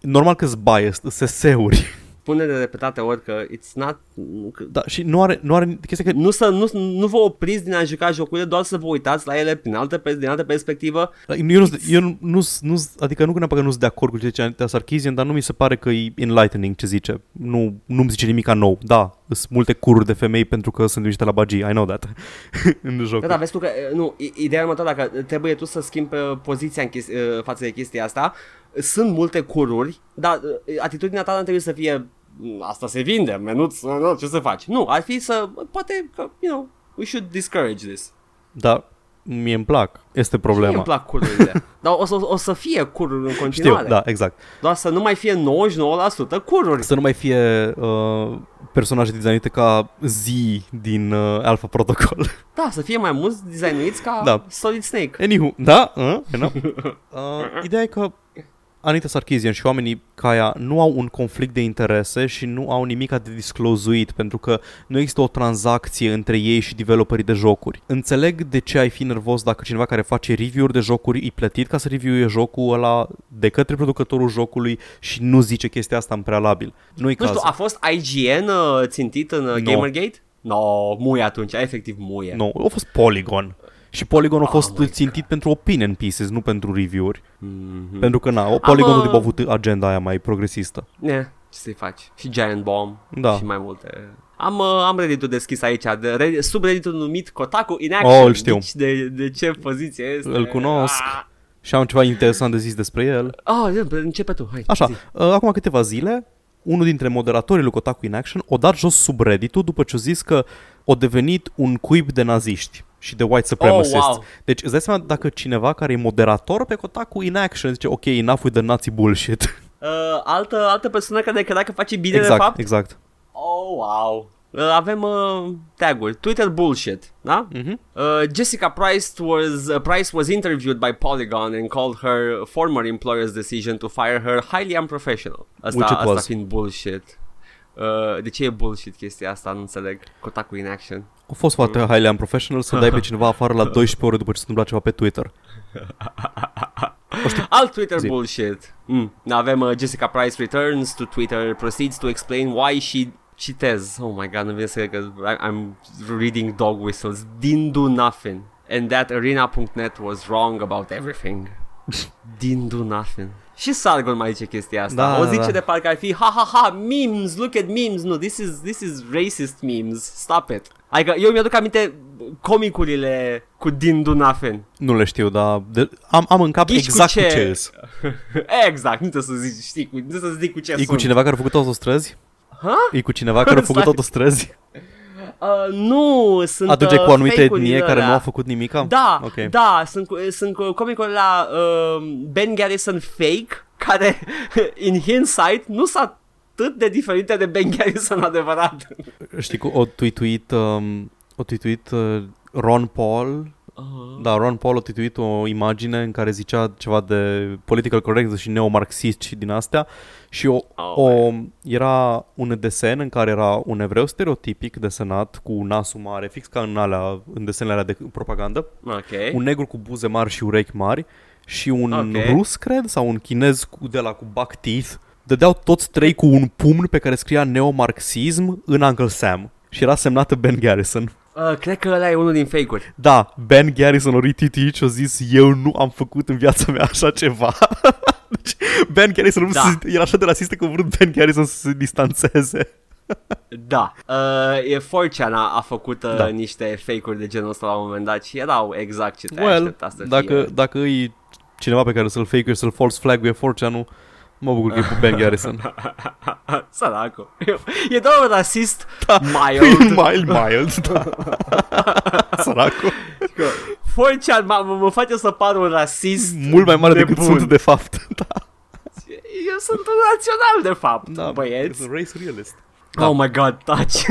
Normal că-s biased, sunt eseuri. Spune de repetate ori că it's not... nu- că- Da, și nu are, nu are chestia că Nu, să, nu, nu vă opriți din a juca jocurile, doar să vă uitați la ele prin altă, pe- din altă perspectivă. Eu nu, eu nu, nu, nu, adică nu că neapărat că nu sunt de acord cu ce zice Anita Sarkeesian, dar nu mi se pare că e enlightening ce zice. Nu, nu-mi zice nimic nou. Da, sunt multe cururi de femei pentru că sunt niște la bagii, I know that. *laughs* în joc. Da, da, vezi tu că, e, nu, i- ideea următoare, dacă trebuie tu să schimbi uh, poziția în chesti- uh, față de chestia asta, sunt multe cururi, dar uh, atitudinea ta nu trebuie să fie "Mm, asta se vinde, menuț, uh, nu, ce să faci? Nu, ar fi să, poate că, you know, we should discourage this. Da, Mie îmi plac. Este Mie problema. îmi plac cururile. *laughs* Dar o să, o să fie cururi în continuare. Știu, da, exact. Doar să nu mai fie 99% cururi. Să nu mai fie uh, personaje designate ca zi din uh, Alpha Protocol. *laughs* Da, să fie mai mulți designuiți ca Da. Solid Snake. Anywho, da? Uh, uh, *laughs* uh, ideea e că Anita Sarkeesian și oamenii ca ea nu au un conflict de interese și nu au nimic de disclozuit pentru că nu există o tranzacție între ei și developerii de jocuri. Înțeleg de ce ai fi nervos dacă cineva care face review-uri de jocuri e plătit ca să review jocul ăla de către producătorul jocului și nu zice chestia asta în prealabil. Nu e Nu știu, cazul. a fost IGN uh, țintit în uh, No. Gamergate? No, muie atunci, efectiv muie. Nu, a fost Polygon. Și Polygon a Oh fost my țintit pentru opinion pieces, nu pentru review-uri. Mhm. Pentru că, na, o Polygon uh, nu a avut agenda aia mai progresistă. Ne, ce să-i faci? Și Giant Bomb Da. și mai multe. Am, uh, am Reddit-ul deschis aici, de, Reddit- sub Reddit-ul numit Kotaku in Action. Oh, îl știu. Deci de, de ce poziție este? Îl cunosc. Ah, Și am ceva interesant de zis despre el. oh, începe tu, hai. Așa, zi. uh, acum câteva zile, unul dintre moderatorii lui Kotaku in Action o dat jos subredditul după ce a zis că a devenit un cuib de naziști și de white supremacists. Oh, wow. Deci îți dai seama dacă cineva care e moderator pe Kotaku in Action zice ok, enough with the Nazi bullshit. *laughs* Uh, altă, altă persoană care credea că face bine de exact, fapt? exact. Oh, wow. Uh, avem uh, taguri. Twitter bullshit, da? Mhm. Uh, Jessica Price was uh, Price was interviewed by Polygon and called her former employer's decision to fire her highly unprofessional. Asta, Which it asta was. fiind bullshit. Uh, de ce e bullshit chestia asta? Nu înțeleg. Kotaku in action. A fost foarte highly unprofessional să dai pe cineva afară la *laughs* 12 ore după ce se întâmplă ceva pe Twitter. *laughs* Alt Twitter Zi. bullshit. Mm. Avem uh, Jessica Price returns to Twitter, proceeds to explain why she citez. Oh my god, nu vine să cred că I- I'm reading dog whistles. Didn't do nothing. And that arena.net was wrong about everything. *laughs* Didn't do nothing. Și Sargon mai zice chestia asta. Da, o da, zice da. de parcă ar fi ha ha ha memes, look at memes. No, this is this is racist memes. Stop it. Adică eu mi-aduc aminte comicurile cu Didn't do nothing. Nu le știu, dar de, am, am în cap Ghici cu exact cu ce? ce, ce îs. *laughs* exact, nu trebuie să zici, știi, cu, nu trebuie să zic cu ce E sunt. cu cineva care a făcut autostrăzi? Ha? E cu cineva care a făcut *laughs* Stai. autostrăzi? Uh, nu, sunt Atunci e uh, cu o anumită fake-urile etnie care alea. nu a făcut nimica? Da, Ok. da, sunt, cu- sunt cu comicurile la uh, Ben Garrison fake, care, *laughs* in hindsight, nu sunt atât de diferite de Ben Garrison adevărat. Știi că o tweetuit, um, o tweetuit uh, Ron Paul Uh-huh. Da, Ron Paul a tituit o imagine în care zicea ceva de political correct și neomarxist și din astea și o, Oh, o, era un desen în care era un evreu stereotipic desenat cu nasul mare, fix ca în alea, în desenele alea de propagandă, Ok. un negru cu buze mari și urechi mari și un Ok. rus, cred, sau un chinez cu, de la cu buck teeth. Dădeau toți trei cu un pumn pe care scria neomarxism în Uncle Sam și era semnată Ben Garrison. Uh, cred că ăla e unul din fake-uri. Da, Ben Garrison a retweetit și a zis eu nu am făcut în viața mea așa ceva. *laughs* deci Ben Garrison nu Da. se, era așa de rasist că a vrut Ben Garrison să se distanțeze. *laughs* Da. Uh, e 4chan a, a făcut uh, Da. niște fake-uri de genul ăsta la un moment dat și erau exact ce te-ai well, aștepta să dacă, fie. dacă e cineva pe care să-l fake să-l false flag e 4 nu mă bucur că e cu Ben Garrison. *laughs* Săracu. E doar rasist Da. mild. *laughs* mild, mild, da. *laughs* Săracu. 4chan mă, mă face să par un rasist Mult mai mare decât nebun. sunt de fapt. Da, Eu sunt un rațional de fapt, da băieți. race realist. Da. Oh my god, taci.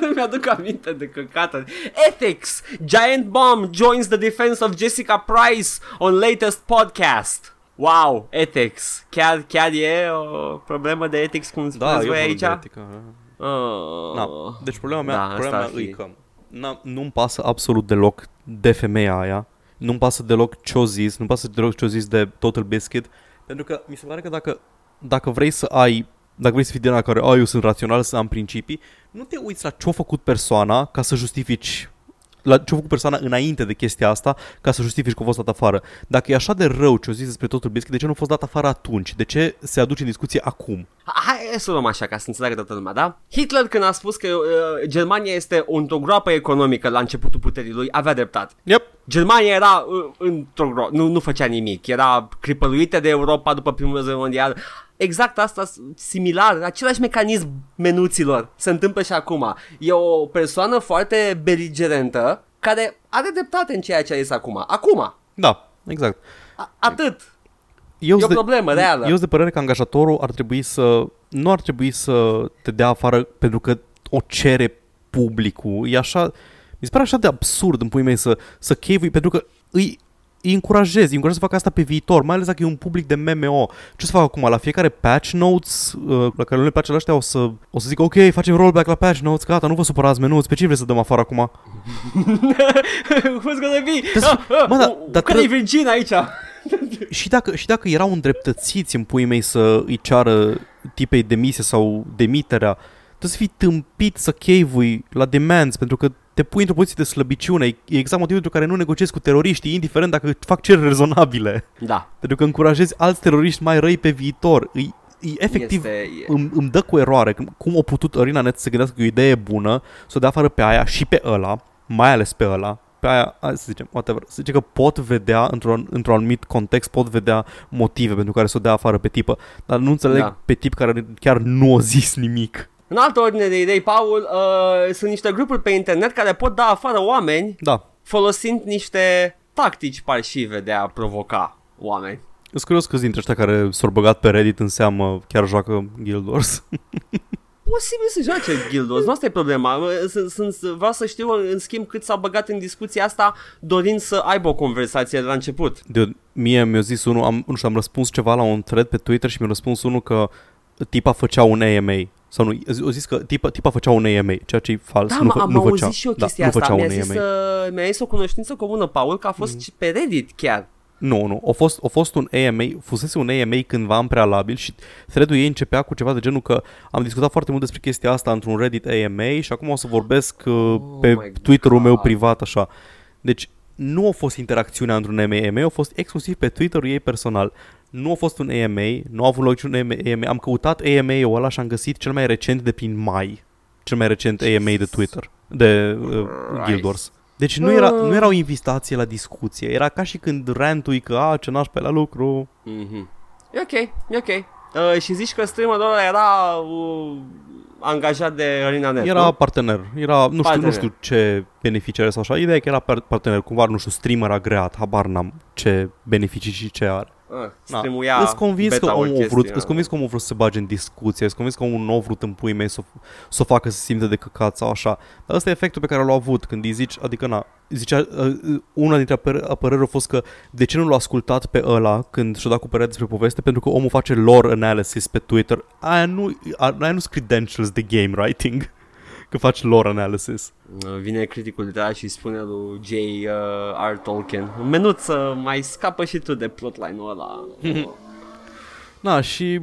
Nu mi-aduc aminte de căcată. Ethics. Giant Bomb joins the defense of Jessica Price on latest podcast. Wow, ethics. Chiar, chiar e o problemă de ethics cum Da, spuneți eu voi vorbesc aici? de etică. Oh. Na. Deci problema mea, Da, da, problema asta mea ar e fi. că na, nu-mi pasă absolut deloc de femeia aia. Nu-mi pasă deloc ce-o zis, nu-mi pasă deloc ce-o zis de Total Biscuit. Pentru că mi se pare că dacă, dacă vrei să ai dacă vrei să fii din ăla care, a, eu sunt rațional, să am principii, nu te uiți la ce-a făcut persoana ca să justifici la ce-a făcut persoana înainte de chestia asta ca să justifici că a fost dat afară. Dacă e așa de rău ce-o zis despre Total Biscuit, de ce nu a fost dat afară atunci? De ce se aduce în discuție acum? Hai să o luăm așa ca să înțeleagă toată lumea, da? Hitler când a spus că uh, Germania este într-o groapă economică la începutul puterii lui, avea dreptate. Yep. Germania era uh, într-o groapă, nu, nu făcea nimic, era cripăluită de Europa după primul război mondial. Exact asta, s- similar, același mecanism menuților se întâmplă și acum. E o persoană foarte beligerentă care are dreptate în ceea ce a zis acum. Acum. Da, exact. A- atât. Eu E o de, problemă reală. Eu sunt de părere că angajatorul ar trebui să... Nu ar trebui să te dea afară pentru că o cere publicul. E așa... Mi se pare așa de absurd în pui mei să, să chevui, pentru că îi, îi încurajezi, îi încurajezi să facă asta pe viitor, mai ales dacă e un public de MMO. Ce o să fac acum? La fiecare patch notes uh, la care nu le place la ăștia o să, o să zic ok, facem rollback la patch notes, gata, nu vă supărați menuți, pe cine vreți să dăm afară acum? Who's gonna be? Dar- Ah, ah, mă, da- u- dar care e trebuie- Virgin aici? *laughs* și dacă, și dacă erau îndreptățiți în puii mei să îi ceară tipei demisie sau demiterea, trebuie să fii tâmpit să chevui la demands, pentru că te pui într-o poziție de slăbiciune. E exact motivul pentru care nu negociezi cu teroriștii, indiferent dacă fac cereri rezonabile. Da. *laughs* Pentru că încurajezi alți teroriști mai răi pe viitor. Îi, îi efectiv Este, e- îmi, îmi dă cu eroare cum- cum a putut Arena Net să se gândească că e o idee bună, să o dea afară pe aia și pe ăla, mai ales pe ăla, pe aia, hai să zicem, whatever, să zicem că pot vedea, într-un, într-un anumit context, pot vedea motive pentru care să o dea afară pe tipă, dar nu înțeleg Da. pe tip care chiar nu a zis nimic. În altă ordine de idei, Paul, uh, sunt niște grupuri pe internet care pot da afară oameni Da, folosind niște tactici parșive de a provoca oameni. sunt curios câți dintre ăștia care s-au băgat pe Reddit în seamă chiar joacă Guild Wars. *laughs* Posibil să joace Guild Wars, nu asta e problema. Sunt, sunt, vreau să știu, în schimb, cât s-au băgat în discuția asta dorind să aibă o conversație de la început. De, mie mi-a zis unul, am, nu știu, am răspuns ceva la un thread pe Twitter și mi-a răspuns unul că tipa făcea un AMA. Sau nu, a zis că tipa, tipa făcea un AMA, ceea ce e fals. Da, nu, mă, fă, am nu auzit făcea, și eu da, chestia nu asta. făcea Mi-a un zis, AMA. uh, mi-a zis o cunoștință comună, Paul, că a fost Mm. și pe Reddit chiar. Nu, nu, a fost, a fost un AMA, fusese un AMA cândva în prealabil și thread-ul ei începea cu ceva de genul că am discutat foarte mult despre chestia asta într-un Reddit AMA și acum o să vorbesc uh, Oh pe my Twitter-ul meu God. privat așa. Deci nu a fost interacțiunea într-un AMA, a fost exclusiv pe Twitter-ul ei personal. Nu a fost un AMA, nu a avut loc niciun AMA. Am căutat AMA-ul ăla și am găsit cel mai recent de prin mai. Cel mai recent AMA de Twitter, de uh, Guild Wars. Deci nu era, nu era o invitație la discuție, era ca și când rantui că a, ce nașpa e la lucru. Mhm. E ok, e ok. Uh, și zici că streamerul ăla era uh, angajat de Arena Net, Era nu? partener, era, nu știu, Partener. nu știu ce beneficii are sau așa, ideea e că era par- partener, cumva, nu știu, streamer agreat, habar n-am ce beneficii și ce are. Uh, Na, streamuia Îți convins că beta-uri omul a vrut, chestii, îți convins că omul a vrut să se bage în discuție, îți convins că omul nu a vrut în pui mei să, să o facă să se simte de căcat sau așa. Dar ăsta e efectul pe care l-a avut când îi zici, adică na, zicea, uh, una dintre apăr- apărări a fost că de ce nu l-a ascultat pe ăla când și-a dat cu părerea despre poveste, pentru că omul face lore analysis pe Twitter. Aia nu, aia nu sunt credentials de game writing, că faci lore analysis. Uh, Vine criticul literar și spune lui J. Uh, R. Tolkien Menuță, mai scapă și tu de plotline-ul ăla *laughs* Na, și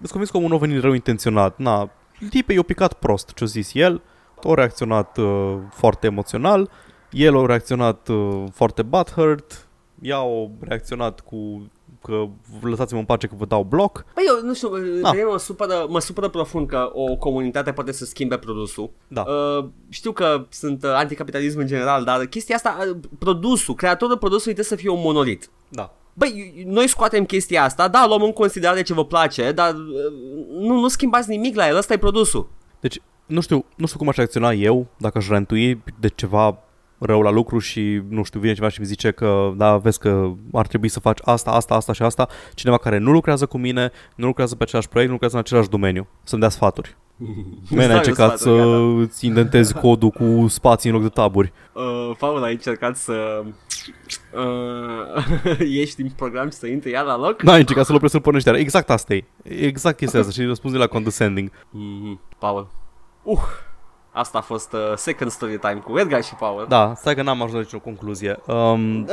îți convins că omul nu a venit rău intenționat. Na, tipei i-a picat prost ce-a zis el, a reacționat uh, foarte emoțional, el a reacționat uh, foarte butthurt, ea a reacționat cu că lăsați-mă în pace că vă dau bloc. Păi eu nu știu, Da. pe mine mă supără, mă supără profund că o comunitate poate să schimbe produsul Da. Uh, știu că sunt uh, anticapitalism în general, dar chestia asta, uh, produsul, creatorul produsului trebuie să fie un monolit. Da. Băi, noi scoatem chestia asta, da, luăm în considerare ce vă place, dar uh, nu, nu schimbați nimic la el, ăsta e produsul. Deci, nu știu, nu știu cum aș reacționa eu dacă aș rantui de ceva rău la lucru și, nu știu, vine ceva și mi zice că, da, vezi că ar trebui să faci asta, asta, asta și asta, cineva care nu lucrează cu mine, nu lucrează pe același proiect, nu lucrează în același domeniu, să-mi dea sfaturi. *laughs* Mene, ai Stai, încercat stai, să gata. îți indentezi *laughs* codul cu spații în loc de taburi. Uh, Paul, ai încercat să uh, *laughs* ieși din program și să intri iar la loc? N-ai încercat să-l oprești să-l pornești iar. Exact asta e. Exact chestia asta și răspunzi la condescending. Mm-hmm. Paul. Uh, asta a fost uh, second story time cu Edgar și Paul. Da, stai că n-am ajuns la nicio concluzie. Um, Uh,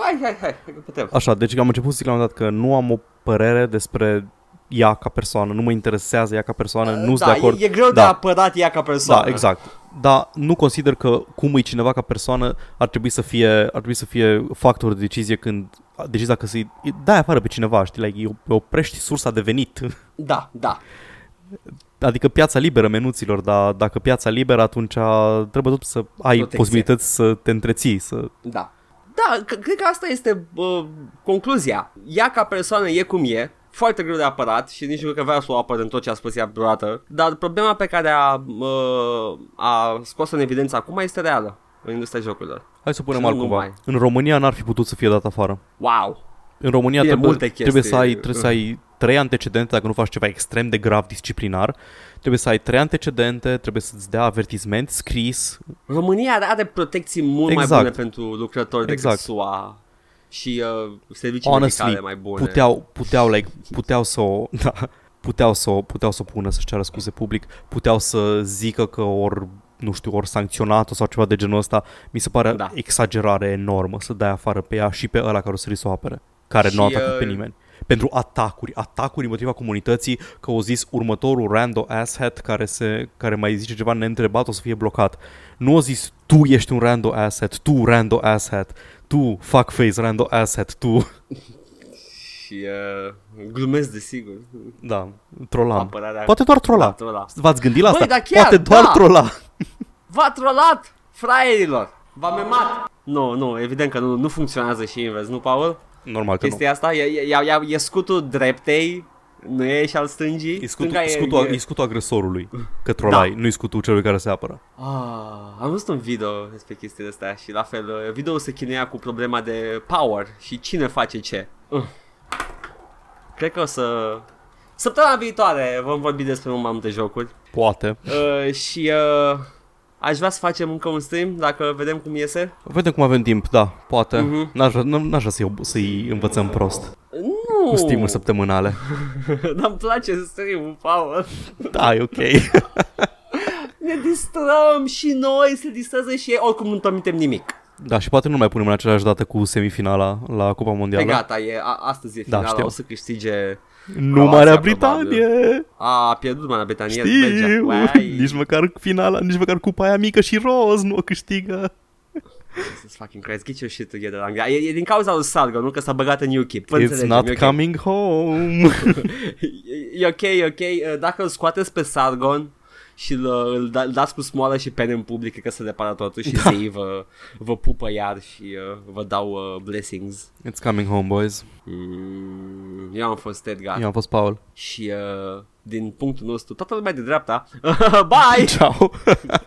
hai, hai, hai, hai, că putem. Așa, deci am început să zic la un moment dat că nu am o părere despre ea ca persoană, nu mă interesează ea ca persoană, nu sunt da, de acord. E, e greu de Da. apărat ea ca persoană. Da, exact. Dar nu consider că cum e cineva ca persoană ar trebui să fie, ar trebui să fie factor de decizie când decizia că să-i dai afară pe cineva, știi, like, îi oprești sursa de venit. Da, da. Adică piața liberă menuților, dar dacă piața liberă atunci trebuie tot să ai Protecție. posibilități să te întreții, să... Da. Da, c- cred că asta este uh, concluzia. Ea ca persoană e cum e, foarte greu de apărat și nici nu cred că vrea să o apăr în tot ce a spus ea vreodată, dar problema pe care a, uh, a scos în evidență acum este reală. în industria jocurilor. Hai să punem Și nu altcumva. numai. În România n-ar fi putut să fie dat afară. Wow! În România Bine, trebuie, multe trebuie, să ai, chestii. trebuie să ai trei antecedente dacă nu faci ceva extrem de grav disciplinar. Trebuie să ai trei antecedente, trebuie să-ți dea avertisment scris. România are, are protecții mult Exact. mai bune pentru lucrători decât Exact. SUA și uh, servicii Honestly, medicale mai bune. Puteau, puteau, like, puteau să o... *laughs* Da, puteau să o, puteau să o pună să-și ceară scuze public, puteau să zică că ori nu știu, ori sancționat-o sau ceva de genul ăsta, mi se pare Da. exagerare enormă să dai afară pe ea și pe ăla care o să să o apere, care Și, nu a atacat uh, pe nimeni. Pentru atacuri, atacuri împotriva comunității, că au zis următorul rando asshat care, se, care mai zice ceva neîntrebat o să fie blocat. Nu au zis tu ești un rando asshat, tu rando asshat, tu fuckface rando asshat, tu. *laughs* Și uh, glumesc desigur. Da, trolam. Apărarea. Poate doar trola. Da, trola. V-ați gândit la Băi, asta? dar chiar, Poate doar da. trola. *laughs* V-a trolat, fraierilor! V-a memat! Nu, nu, evident că nu, nu funcționează și invers, nu, Paul? Normal că nu. Chestia asta? E, e, e, e scutul dreptei, nu e și al stângii? E scutul, Stânga e- scutul, e- e scutul agresorului, că trolai, Da. nu-i scutul celui care se apără. Ah, am văzut un video despre chestiile astea și la fel, uh, videoul se chinuia cu problema de power și cine face ce. Uh. Cred că o să... Săptămâna viitoare vom vorbi despre un mai multe jocuri Poate. uh, și uh, aș vrea să facem încă un stream dacă vedem cum iese. Vedem cum avem timp, da, poate. Mhm. N-aș, vrea- n- n-aș vrea să-i, să-i învățăm prost. Nu! Cu stream săptămânale. *laughs* Dar îmi place stream Paul. Da, e ok. *laughs* Ne distrăm și noi, se distrează și ei, oricum nu permitem nimic. Da, și poate nu mai punem în aceeași dată cu semifinala la Cupa E Mondială. gata, e, a, astăzi e Da, finala, știu. o să câștige... Nu Croația, Marea probabil. Britanie! A, a pierdut Marea Britanie, Belgia. Știu! Uai. Nici măcar finala, nici măcar cupa aia mică și roz nu o câștigă. Jesus fucking Christ, get your shit together, Anglia. E, e din cauza lui Sargo, nu că s-a băgat în UKIP. Vă It's înțelegem, not e ok. coming home. *laughs* E, e ok, e ok. Uh, Dacă îl scoateți pe Sargon și îl, îl, da, îl dați cu smoală și pene în public, cred că se repară totul și da. zei vă, vă pupă iar și uh, vă dau uh, blessings. It's coming home, boys. Mm, eu am fost Edgar Eu am fost Paul. și uh, din punctul nostru, toată lumea de dreapta, *laughs* bye! Ciao! *laughs*